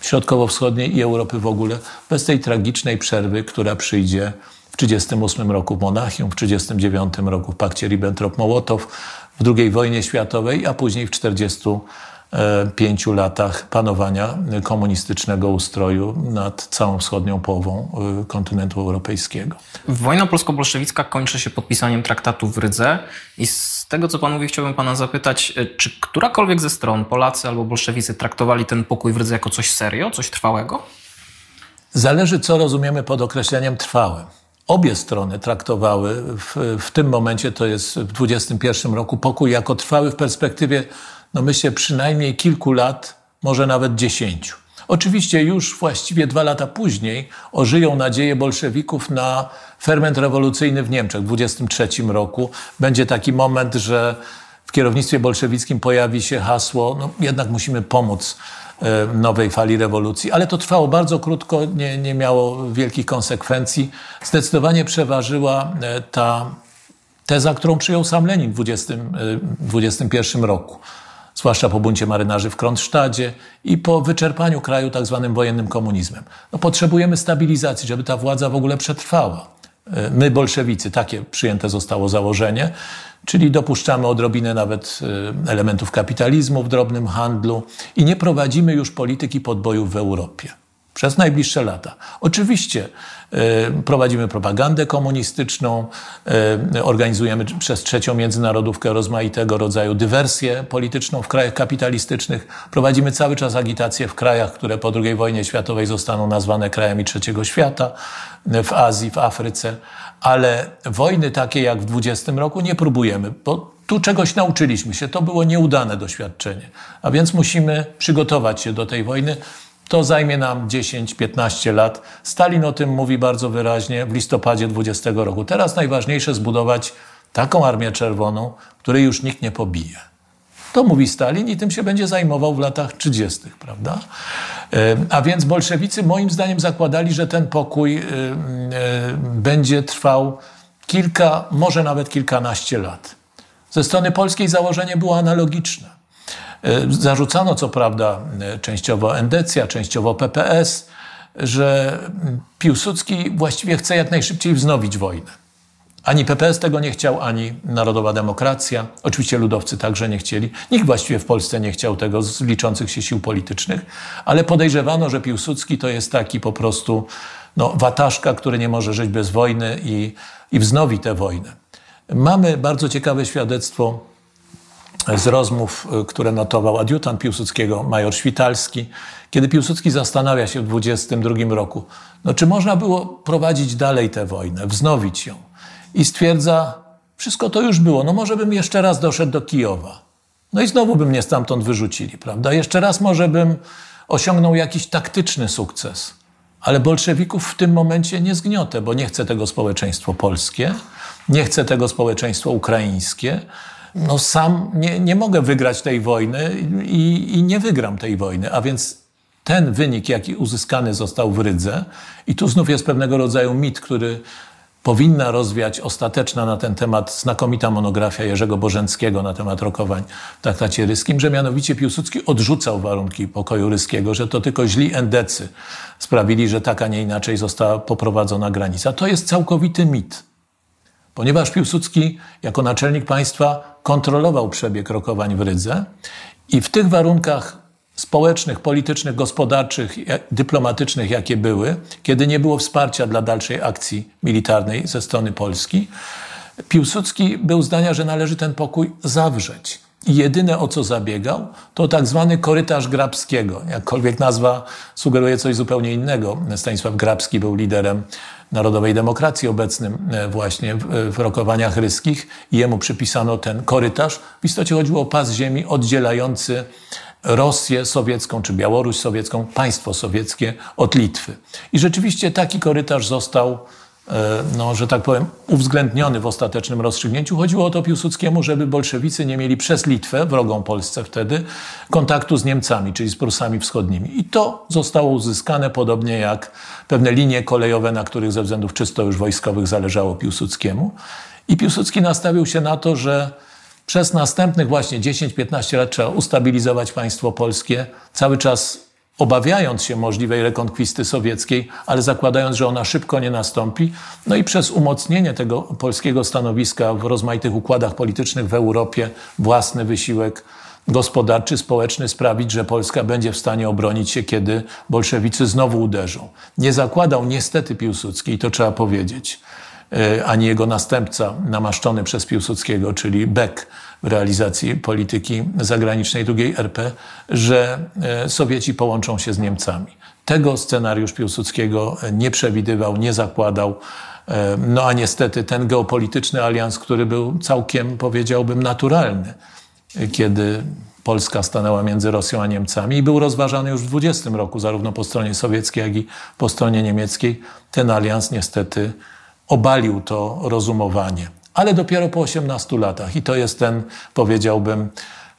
Środkowo-Wschodniej i Europy w ogóle, bez tej tragicznej przerwy, która przyjdzie w 1938 roku w Monachium, w 1939 roku w pakcie Ribbentrop-Mołotow, w II wojnie światowej, a później w 1940 pięciu latach panowania komunistycznego ustroju nad całą wschodnią połową y, kontynentu europejskiego. Wojna polsko-bolszewicka kończy się podpisaniem traktatu w Rydze i z tego, co pan mówi, chciałbym pana zapytać, y, czy którakolwiek ze stron, Polacy albo bolszewicy, traktowali ten pokój w Rydze jako coś serio, coś trwałego? Zależy, co rozumiemy pod określeniem trwałym. Obie strony traktowały w, w tym momencie, to jest w 21 roku, pokój jako trwały w perspektywie no myślę, przynajmniej kilku lat, może nawet dziesięciu. Oczywiście już właściwie dwa lata później ożyją nadzieje bolszewików na ferment rewolucyjny w Niemczech. W 23 roku będzie taki moment, że w kierownictwie bolszewickim pojawi się hasło, no jednak musimy pomóc nowej fali rewolucji, ale to trwało bardzo krótko, nie, nie miało wielkich konsekwencji. Zdecydowanie przeważyła e, ta teza, którą przyjął sam Lenin w 20, 21 e, roku zwłaszcza po buncie marynarzy w Kronsztadzie i po wyczerpaniu kraju tak zwanym wojennym komunizmem. No, potrzebujemy stabilizacji, żeby ta władza w ogóle przetrwała. E, my, bolszewicy, takie przyjęte zostało założenie, czyli dopuszczamy odrobinę nawet e, elementów kapitalizmu w drobnym handlu i nie prowadzimy już polityki podbojów w Europie przez najbliższe lata. Oczywiście e, prowadzimy propagandę komunistyczną, e, organizujemy przez trzecią międzynarodówkę rozmaitego rodzaju dywersję polityczną w krajach kapitalistycznych, prowadzimy cały czas agitację w krajach, które po II wojnie światowej zostaną nazwane krajami trzeciego świata, w Azji, w Afryce, ale wojny takie jak w 20 roku nie próbujemy, bo tu czegoś nauczyliśmy się, to było nieudane doświadczenie, a więc musimy przygotować się do tej wojny to zajmie nam 10-15 lat. Stalin o tym mówi bardzo wyraźnie w listopadzie 20 roku. Teraz najważniejsze zbudować taką armię czerwoną, której już nikt nie pobije. To mówi Stalin i tym się będzie zajmował w latach 30., prawda? E, a więc bolszewicy moim zdaniem zakładali, że ten pokój e, e, będzie trwał kilka, może nawet kilkanaście lat. Ze strony polskiej założenie było analogiczne. E, zarzucano co prawda e, częściowo Endecja, częściowo PPS, że Piłsudski właściwie chce jak najszybciej wznowić wojnę. Ani PPS tego nie chciał, ani Narodowa Demokracja. Oczywiście ludowcy także nie chcieli. Nikt właściwie w Polsce nie chciał tego z liczących się sił politycznych, ale podejrzewano, że Piłsudski to jest taki po prostu no, wataszka, który nie może żyć bez wojny i, i wznowi tę wojnę. Mamy bardzo ciekawe świadectwo z rozmów, y, które notował adiutant Piłsudskiego, major Świtalski, kiedy Piłsudski zastanawia się w 22 roku, no czy można było prowadzić dalej tę wojnę, wznowić ją. I stwierdza, wszystko to już było, no może bym jeszcze raz doszedł do Kijowa. No i znowu by mnie stamtąd wyrzucili, prawda? Jeszcze raz może bym osiągnął jakiś taktyczny sukces. Ale bolszewików w tym momencie nie zgniotę, bo nie chce tego społeczeństwo polskie, nie chce tego społeczeństwo ukraińskie, no sam nie, nie mogę wygrać tej wojny i, i nie wygram tej wojny. A więc ten wynik, jaki uzyskany został w Rydze, i tu znów jest pewnego rodzaju mit, który powinna rozwiać ostateczna na ten temat znakomita monografia Jerzego Bożęckiego na temat rokowań w traktacie ryskim, że mianowicie Piłsudski odrzucał warunki pokoju ryskiego, że to tylko źli endecy sprawili, że tak, a nie inaczej została poprowadzona granica. To jest całkowity mit. Ponieważ Piłsudski jako naczelnik państwa kontrolował przebieg rokowań w Rydze i w tych warunkach społecznych, politycznych, gospodarczych, dyplomatycznych, jakie były, kiedy nie było wsparcia dla dalszej akcji militarnej ze strony Polski, Piłsudski był zdania, że należy ten pokój zawrzeć. I jedyne o co zabiegał, to tak zwany korytarz Grabskiego. Jakkolwiek nazwa sugeruje coś zupełnie innego. Stanisław Grabski był liderem Narodowej Demokracji obecnym e, właśnie w rokowaniach ryskich jemu przypisano ten korytarz. W istocie chodziło o pas ziemi oddzielający Rosję sowiecką czy Białoruś sowiecką, państwo sowieckie od Litwy. I rzeczywiście taki korytarz został, e, no, że tak powiem, uwzględniony w ostatecznym rozstrzygnięciu. Chodziło o to Piłsudskiemu, żeby bolszewicy nie mieli przez Litwę, wrogą Polsce wtedy, kontaktu z Niemcami, czyli z Prusami Wschodnimi. I to zostało uzyskane, podobnie jak pewne linie kolejowe, na których ze względów czysto już wojskowych zależało Piłsudskiemu. I Piłsudski nastawił się na to, że przez następnych właśnie 10-15 lat trzeba ustabilizować państwo polskie, cały czas obawiając się możliwej rekonkwisty sowieckiej, ale zakładając, że ona szybko nie nastąpi. No i przez umocnienie tego polskiego stanowiska w rozmaitych układach politycznych w Europie, własny wysiłek gospodarczy, społeczny sprawić, że Polska będzie w stanie obronić się, kiedy bolszewicy znowu uderzą. Nie zakładał niestety Piłsudski, i to trzeba powiedzieć, E, ani jego następca namaszczony przez Piłsudskiego, czyli Beck realizacji polityki zagranicznej II RP, że e, Sowieci połączą się z Niemcami. Tego scenariusz Piłsudskiego nie przewidywał, nie zakładał. E, no a niestety ten geopolityczny alians, który był całkiem, powiedziałbym, naturalny, kiedy Polska stanęła między Rosją a Niemcami i był rozważany już w 20 roku, zarówno po stronie sowieckiej, jak i po stronie niemieckiej. Ten alians niestety obalił to rozumowanie. Ale dopiero po 18 latach. I to jest ten, powiedziałbym,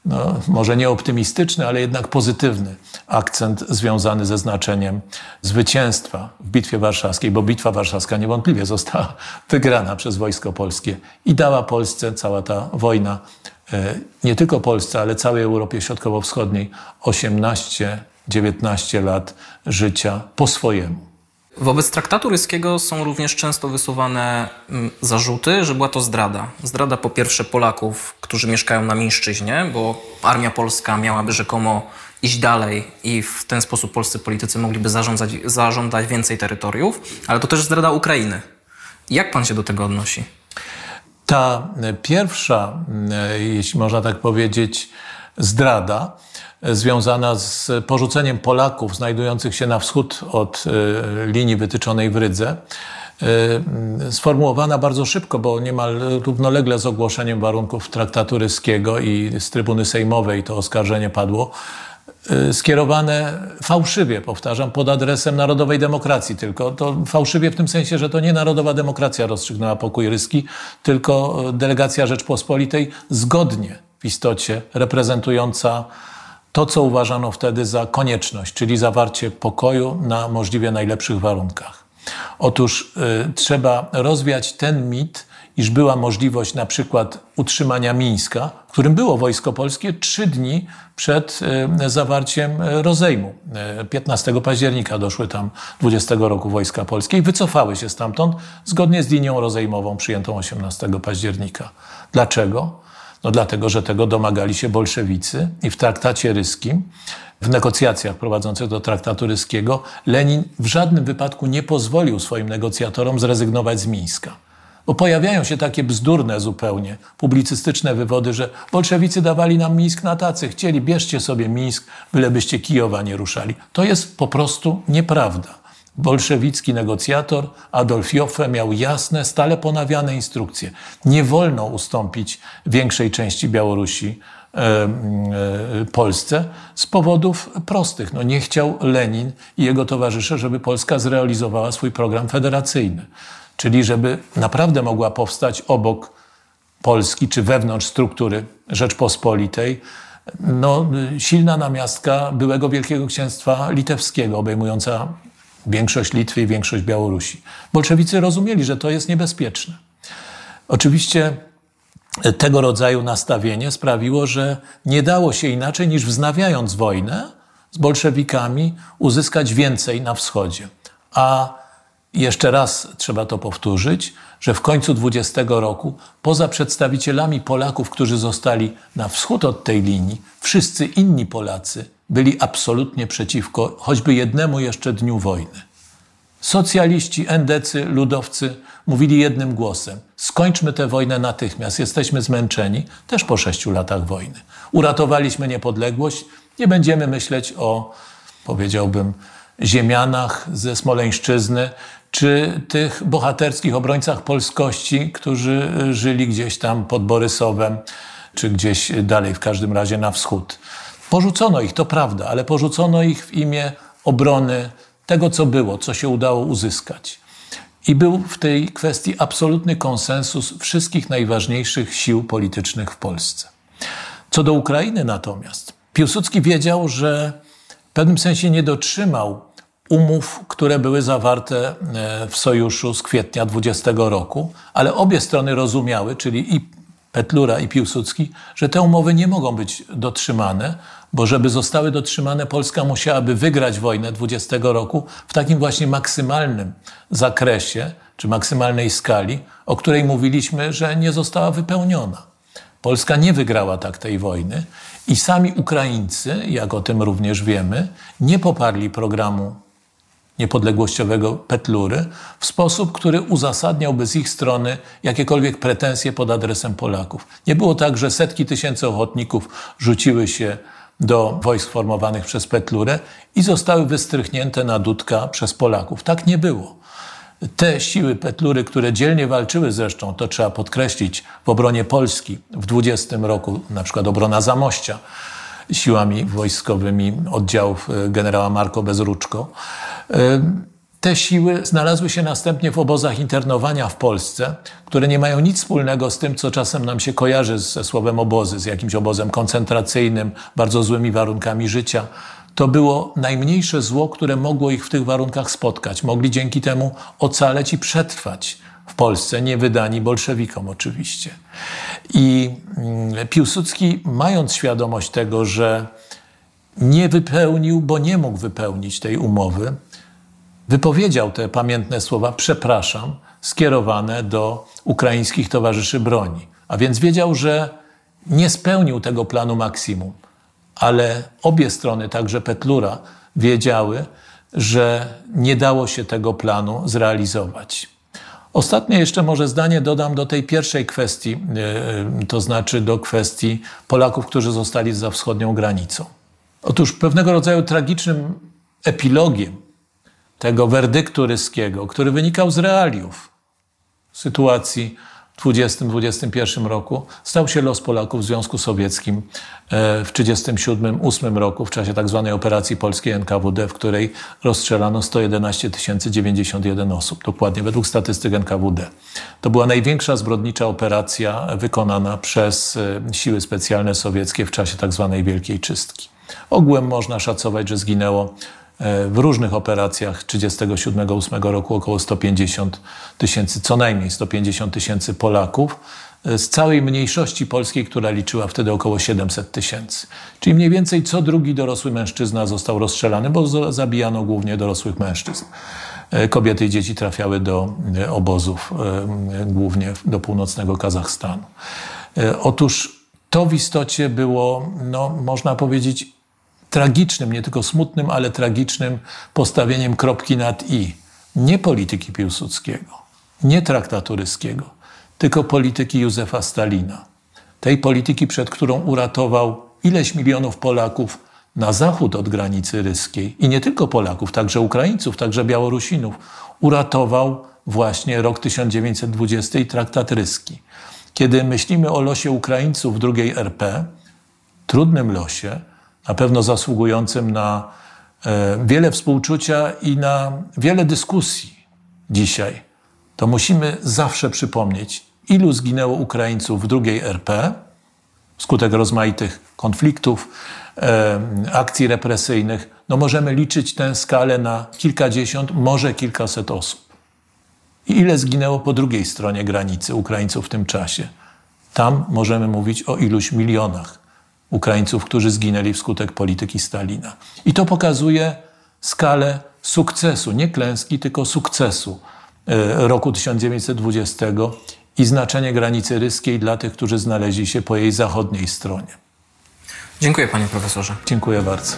no, może nie optymistyczny, ale jednak pozytywny akcent związany ze znaczeniem zwycięstwa w Bitwie Warszawskiej, bo Bitwa Warszawska niewątpliwie została wygrana przez Wojsko Polskie i dała Polsce cała ta wojna, e, nie tylko Polsce, ale całej Europie Środkowo-Wschodniej 18-19 lat życia po swojemu. Wobec traktatu ryskiego są również często wysuwane mm, zarzuty, że była to zdrada. Zdrada po pierwsze Polaków, którzy mieszkają na Mińszczyźnie, bo armia polska miałaby rzekomo iść dalej i w ten sposób polscy politycy mogliby zarządzać, zażądać więcej terytoriów, ale to też zdrada Ukrainy. Jak pan się do tego odnosi? Ta pierwsza, e, jeśli można tak powiedzieć, zdrada związana z porzuceniem Polaków znajdujących się na wschód od e, linii wytyczonej w Rydze, e, sformułowana bardzo szybko, bo niemal równolegle z ogłoszeniem warunków traktatu ryskiego i z trybuny sejmowej to oskarżenie padło, e, skierowane fałszywie, powtarzam, pod adresem Narodowej Demokracji. Tylko to fałszywie w tym sensie, że to nie Narodowa Demokracja rozstrzygnęła pokój ryski, tylko delegacja Rzeczpospolitej zgodnie w istocie reprezentująca to, co uważano wtedy za konieczność, czyli zawarcie pokoju na możliwie najlepszych warunkach. Otóż y, trzeba rozwiać ten mit, iż była możliwość na przykład utrzymania Mińska, w którym było wojsko polskie trzy dni przed y, zawarciem rozejmu. 15 y, października doszły tam 20 roku wojska polskie i wycofały się stamtąd zgodnie z linią rozejmową przyjętą 18 października. Dlaczego? No dlatego, że tego domagali się bolszewicy i w traktacie ryskim, w negocjacjach prowadzących do traktatu ryskiego, Lenin w żadnym wypadku nie pozwolił swoim negocjatorom zrezygnować z Mińska. Bo pojawiają się takie bzdurne zupełnie, publicystyczne wywody, że bolszewicy dawali nam Mińsk na tacy, chcieli, bierzcie sobie Mińsk, bylebyście Kijowa nie ruszali. To jest po prostu nieprawda. Bolszewicki negocjator Adolf Joffe miał jasne, stale ponawiane instrukcje. Nie wolno ustąpić większej części Białorusi e, Polsce z powodów prostych. No nie chciał Lenin i jego towarzysze, żeby Polska zrealizowała swój program federacyjny. Czyli żeby naprawdę mogła powstać obok Polski czy wewnątrz struktury Rzeczpospolitej no, silna namiastka byłego Wielkiego Księstwa Litewskiego, obejmująca większość Litwy i większość Białorusi. Bolszewicy rozumieli, że to jest niebezpieczne. Oczywiście tego rodzaju nastawienie sprawiło, że nie dało się inaczej niż wznawiając wojnę z bolszewikami uzyskać więcej na wschodzie. A jeszcze raz trzeba to powtórzyć, że w końcu 20 roku, poza przedstawicielami Polaków, którzy zostali na wschód od tej linii, wszyscy inni Polacy byli absolutnie przeciwko choćby jednemu jeszcze dniu wojny. Socjaliści, endecy, ludowcy mówili jednym głosem: skończmy tę wojnę natychmiast, jesteśmy zmęczeni, też po sześciu latach wojny. Uratowaliśmy niepodległość, nie będziemy myśleć o, powiedziałbym, ziemianach ze Smoleńszczyzny, czy tych bohaterskich obrońcach polskości, którzy żyli gdzieś tam pod Borysowem, czy gdzieś dalej, w każdym razie na wschód. Porzucono ich, to prawda, ale porzucono ich w imię obrony tego, co było, co się udało uzyskać. I był w tej kwestii absolutny konsensus wszystkich najważniejszych sił politycznych w Polsce. Co do Ukrainy natomiast, Piłsudski wiedział, że w pewnym sensie nie dotrzymał umów, które były zawarte e, w sojuszu z kwietnia 20 roku, ale obie strony rozumiały, czyli i Petlura i Piłsudski, że te umowy nie mogą być dotrzymane, bo żeby zostały dotrzymane, Polska musiałaby wygrać wojnę 20 roku w takim właśnie maksymalnym zakresie, czy maksymalnej skali, o której mówiliśmy, że nie została wypełniona. Polska nie wygrała tak tej wojny i sami Ukraińcy, jak o tym również wiemy, nie poparli programu niepodległościowego Petlury w sposób, który uzasadniałby z ich strony jakiekolwiek pretensje pod adresem Polaków. Nie było tak, że setki tysięcy ochotników rzuciły się do wojsk formowanych przez Petlurę i zostały wystrychnięte na dudka przez Polaków. Tak nie było. Te siły Petlury, które dzielnie walczyły zresztą, to trzeba podkreślić, w obronie Polski w 20 roku, na przykład obrona Zamościa siłami wojskowymi oddziałów e, generała Marko Bezruczko, te siły znalazły się następnie w obozach internowania w Polsce, które nie mają nic wspólnego z tym, co czasem nam się kojarzy ze słowem obozy, z jakimś obozem koncentracyjnym, bardzo złymi warunkami życia. To było najmniejsze zło, które mogło ich w tych warunkach spotkać. Mogli dzięki temu ocaleć i przetrwać w Polsce, nie wydani bolszewikom oczywiście. I mm, Piłsudski, mając świadomość tego, że nie wypełnił, bo nie mógł wypełnić tej umowy, wypowiedział te pamiętne słowa przepraszam, skierowane do ukraińskich towarzyszy broni. A więc wiedział, że nie spełnił tego planu maksimum. Ale obie strony, także Petlura, wiedziały, że nie dało się tego planu zrealizować. Ostatnie jeszcze może zdanie dodam do tej pierwszej kwestii, e, to znaczy do kwestii Polaków, którzy zostali za wschodnią granicą. Otóż pewnego rodzaju tragicznym epilogiem tego werdyktu ryskiego, który wynikał z realiów sytuacji 20-21 roku, stał się los Polaków w Związku Sowieckim e, w 1937-1938 roku w czasie tzw. Tak operacji polskiej NKWD, w której rozstrzelano 111 091 osób, dokładnie według statystyk NKWD. To była największa zbrodnicza operacja wykonana przez e, siły specjalne sowieckie w czasie tzw. Tak Wielkiej Czystki. Ogółem można szacować, że zginęło w różnych operacjach 37-8 roku około 150 tysięcy, co najmniej 150 tysięcy Polaków e, z całej mniejszości polskiej, która liczyła wtedy około 700 tysięcy. Czyli mniej więcej co drugi dorosły mężczyzna został rozstrzelany, bo zabijano głównie dorosłych mężczyzn. E, kobiety i dzieci trafiały do obozów, głównie do północnego Kazachstanu. Otóż to w istocie było, no, można powiedzieć, tragicznym, nie tylko smutnym, ale tragicznym postawieniem kropki nad i. Nie polityki Piłsudskiego, nie traktatu ryskiego, tylko polityki Józefa Stalina. Tej polityki, przed którą uratował ileś milionów Polaków na zachód od granicy ryskiej i nie tylko Polaków, także Ukraińców, także Białorusinów, uratował właśnie rok 1920 i traktat ryski. Kiedy myślimy o losie Ukraińców w drugiej RP, trudnym losie, na pewno zasługującym na e, wiele współczucia i na wiele dyskusji dzisiaj, to musimy zawsze przypomnieć, ilu zginęło Ukraińców w drugiej RP wskutek rozmaitych konfliktów, e, akcji represyjnych, no możemy liczyć tę skalę na kilkadziesiąt, może kilkaset osób. I ile zginęło po drugiej stronie granicy Ukraińców w tym czasie? Tam możemy mówić o iluś milionach Ukraińców, którzy zginęli wskutek polityki Stalina. I to pokazuje skalę sukcesu, nie klęski, tylko sukcesu e, roku 1920 i znaczenie granicy ryskiej dla tych, którzy znaleźli się po jej zachodniej stronie. Dziękuję panie profesorze. Dziękuję bardzo.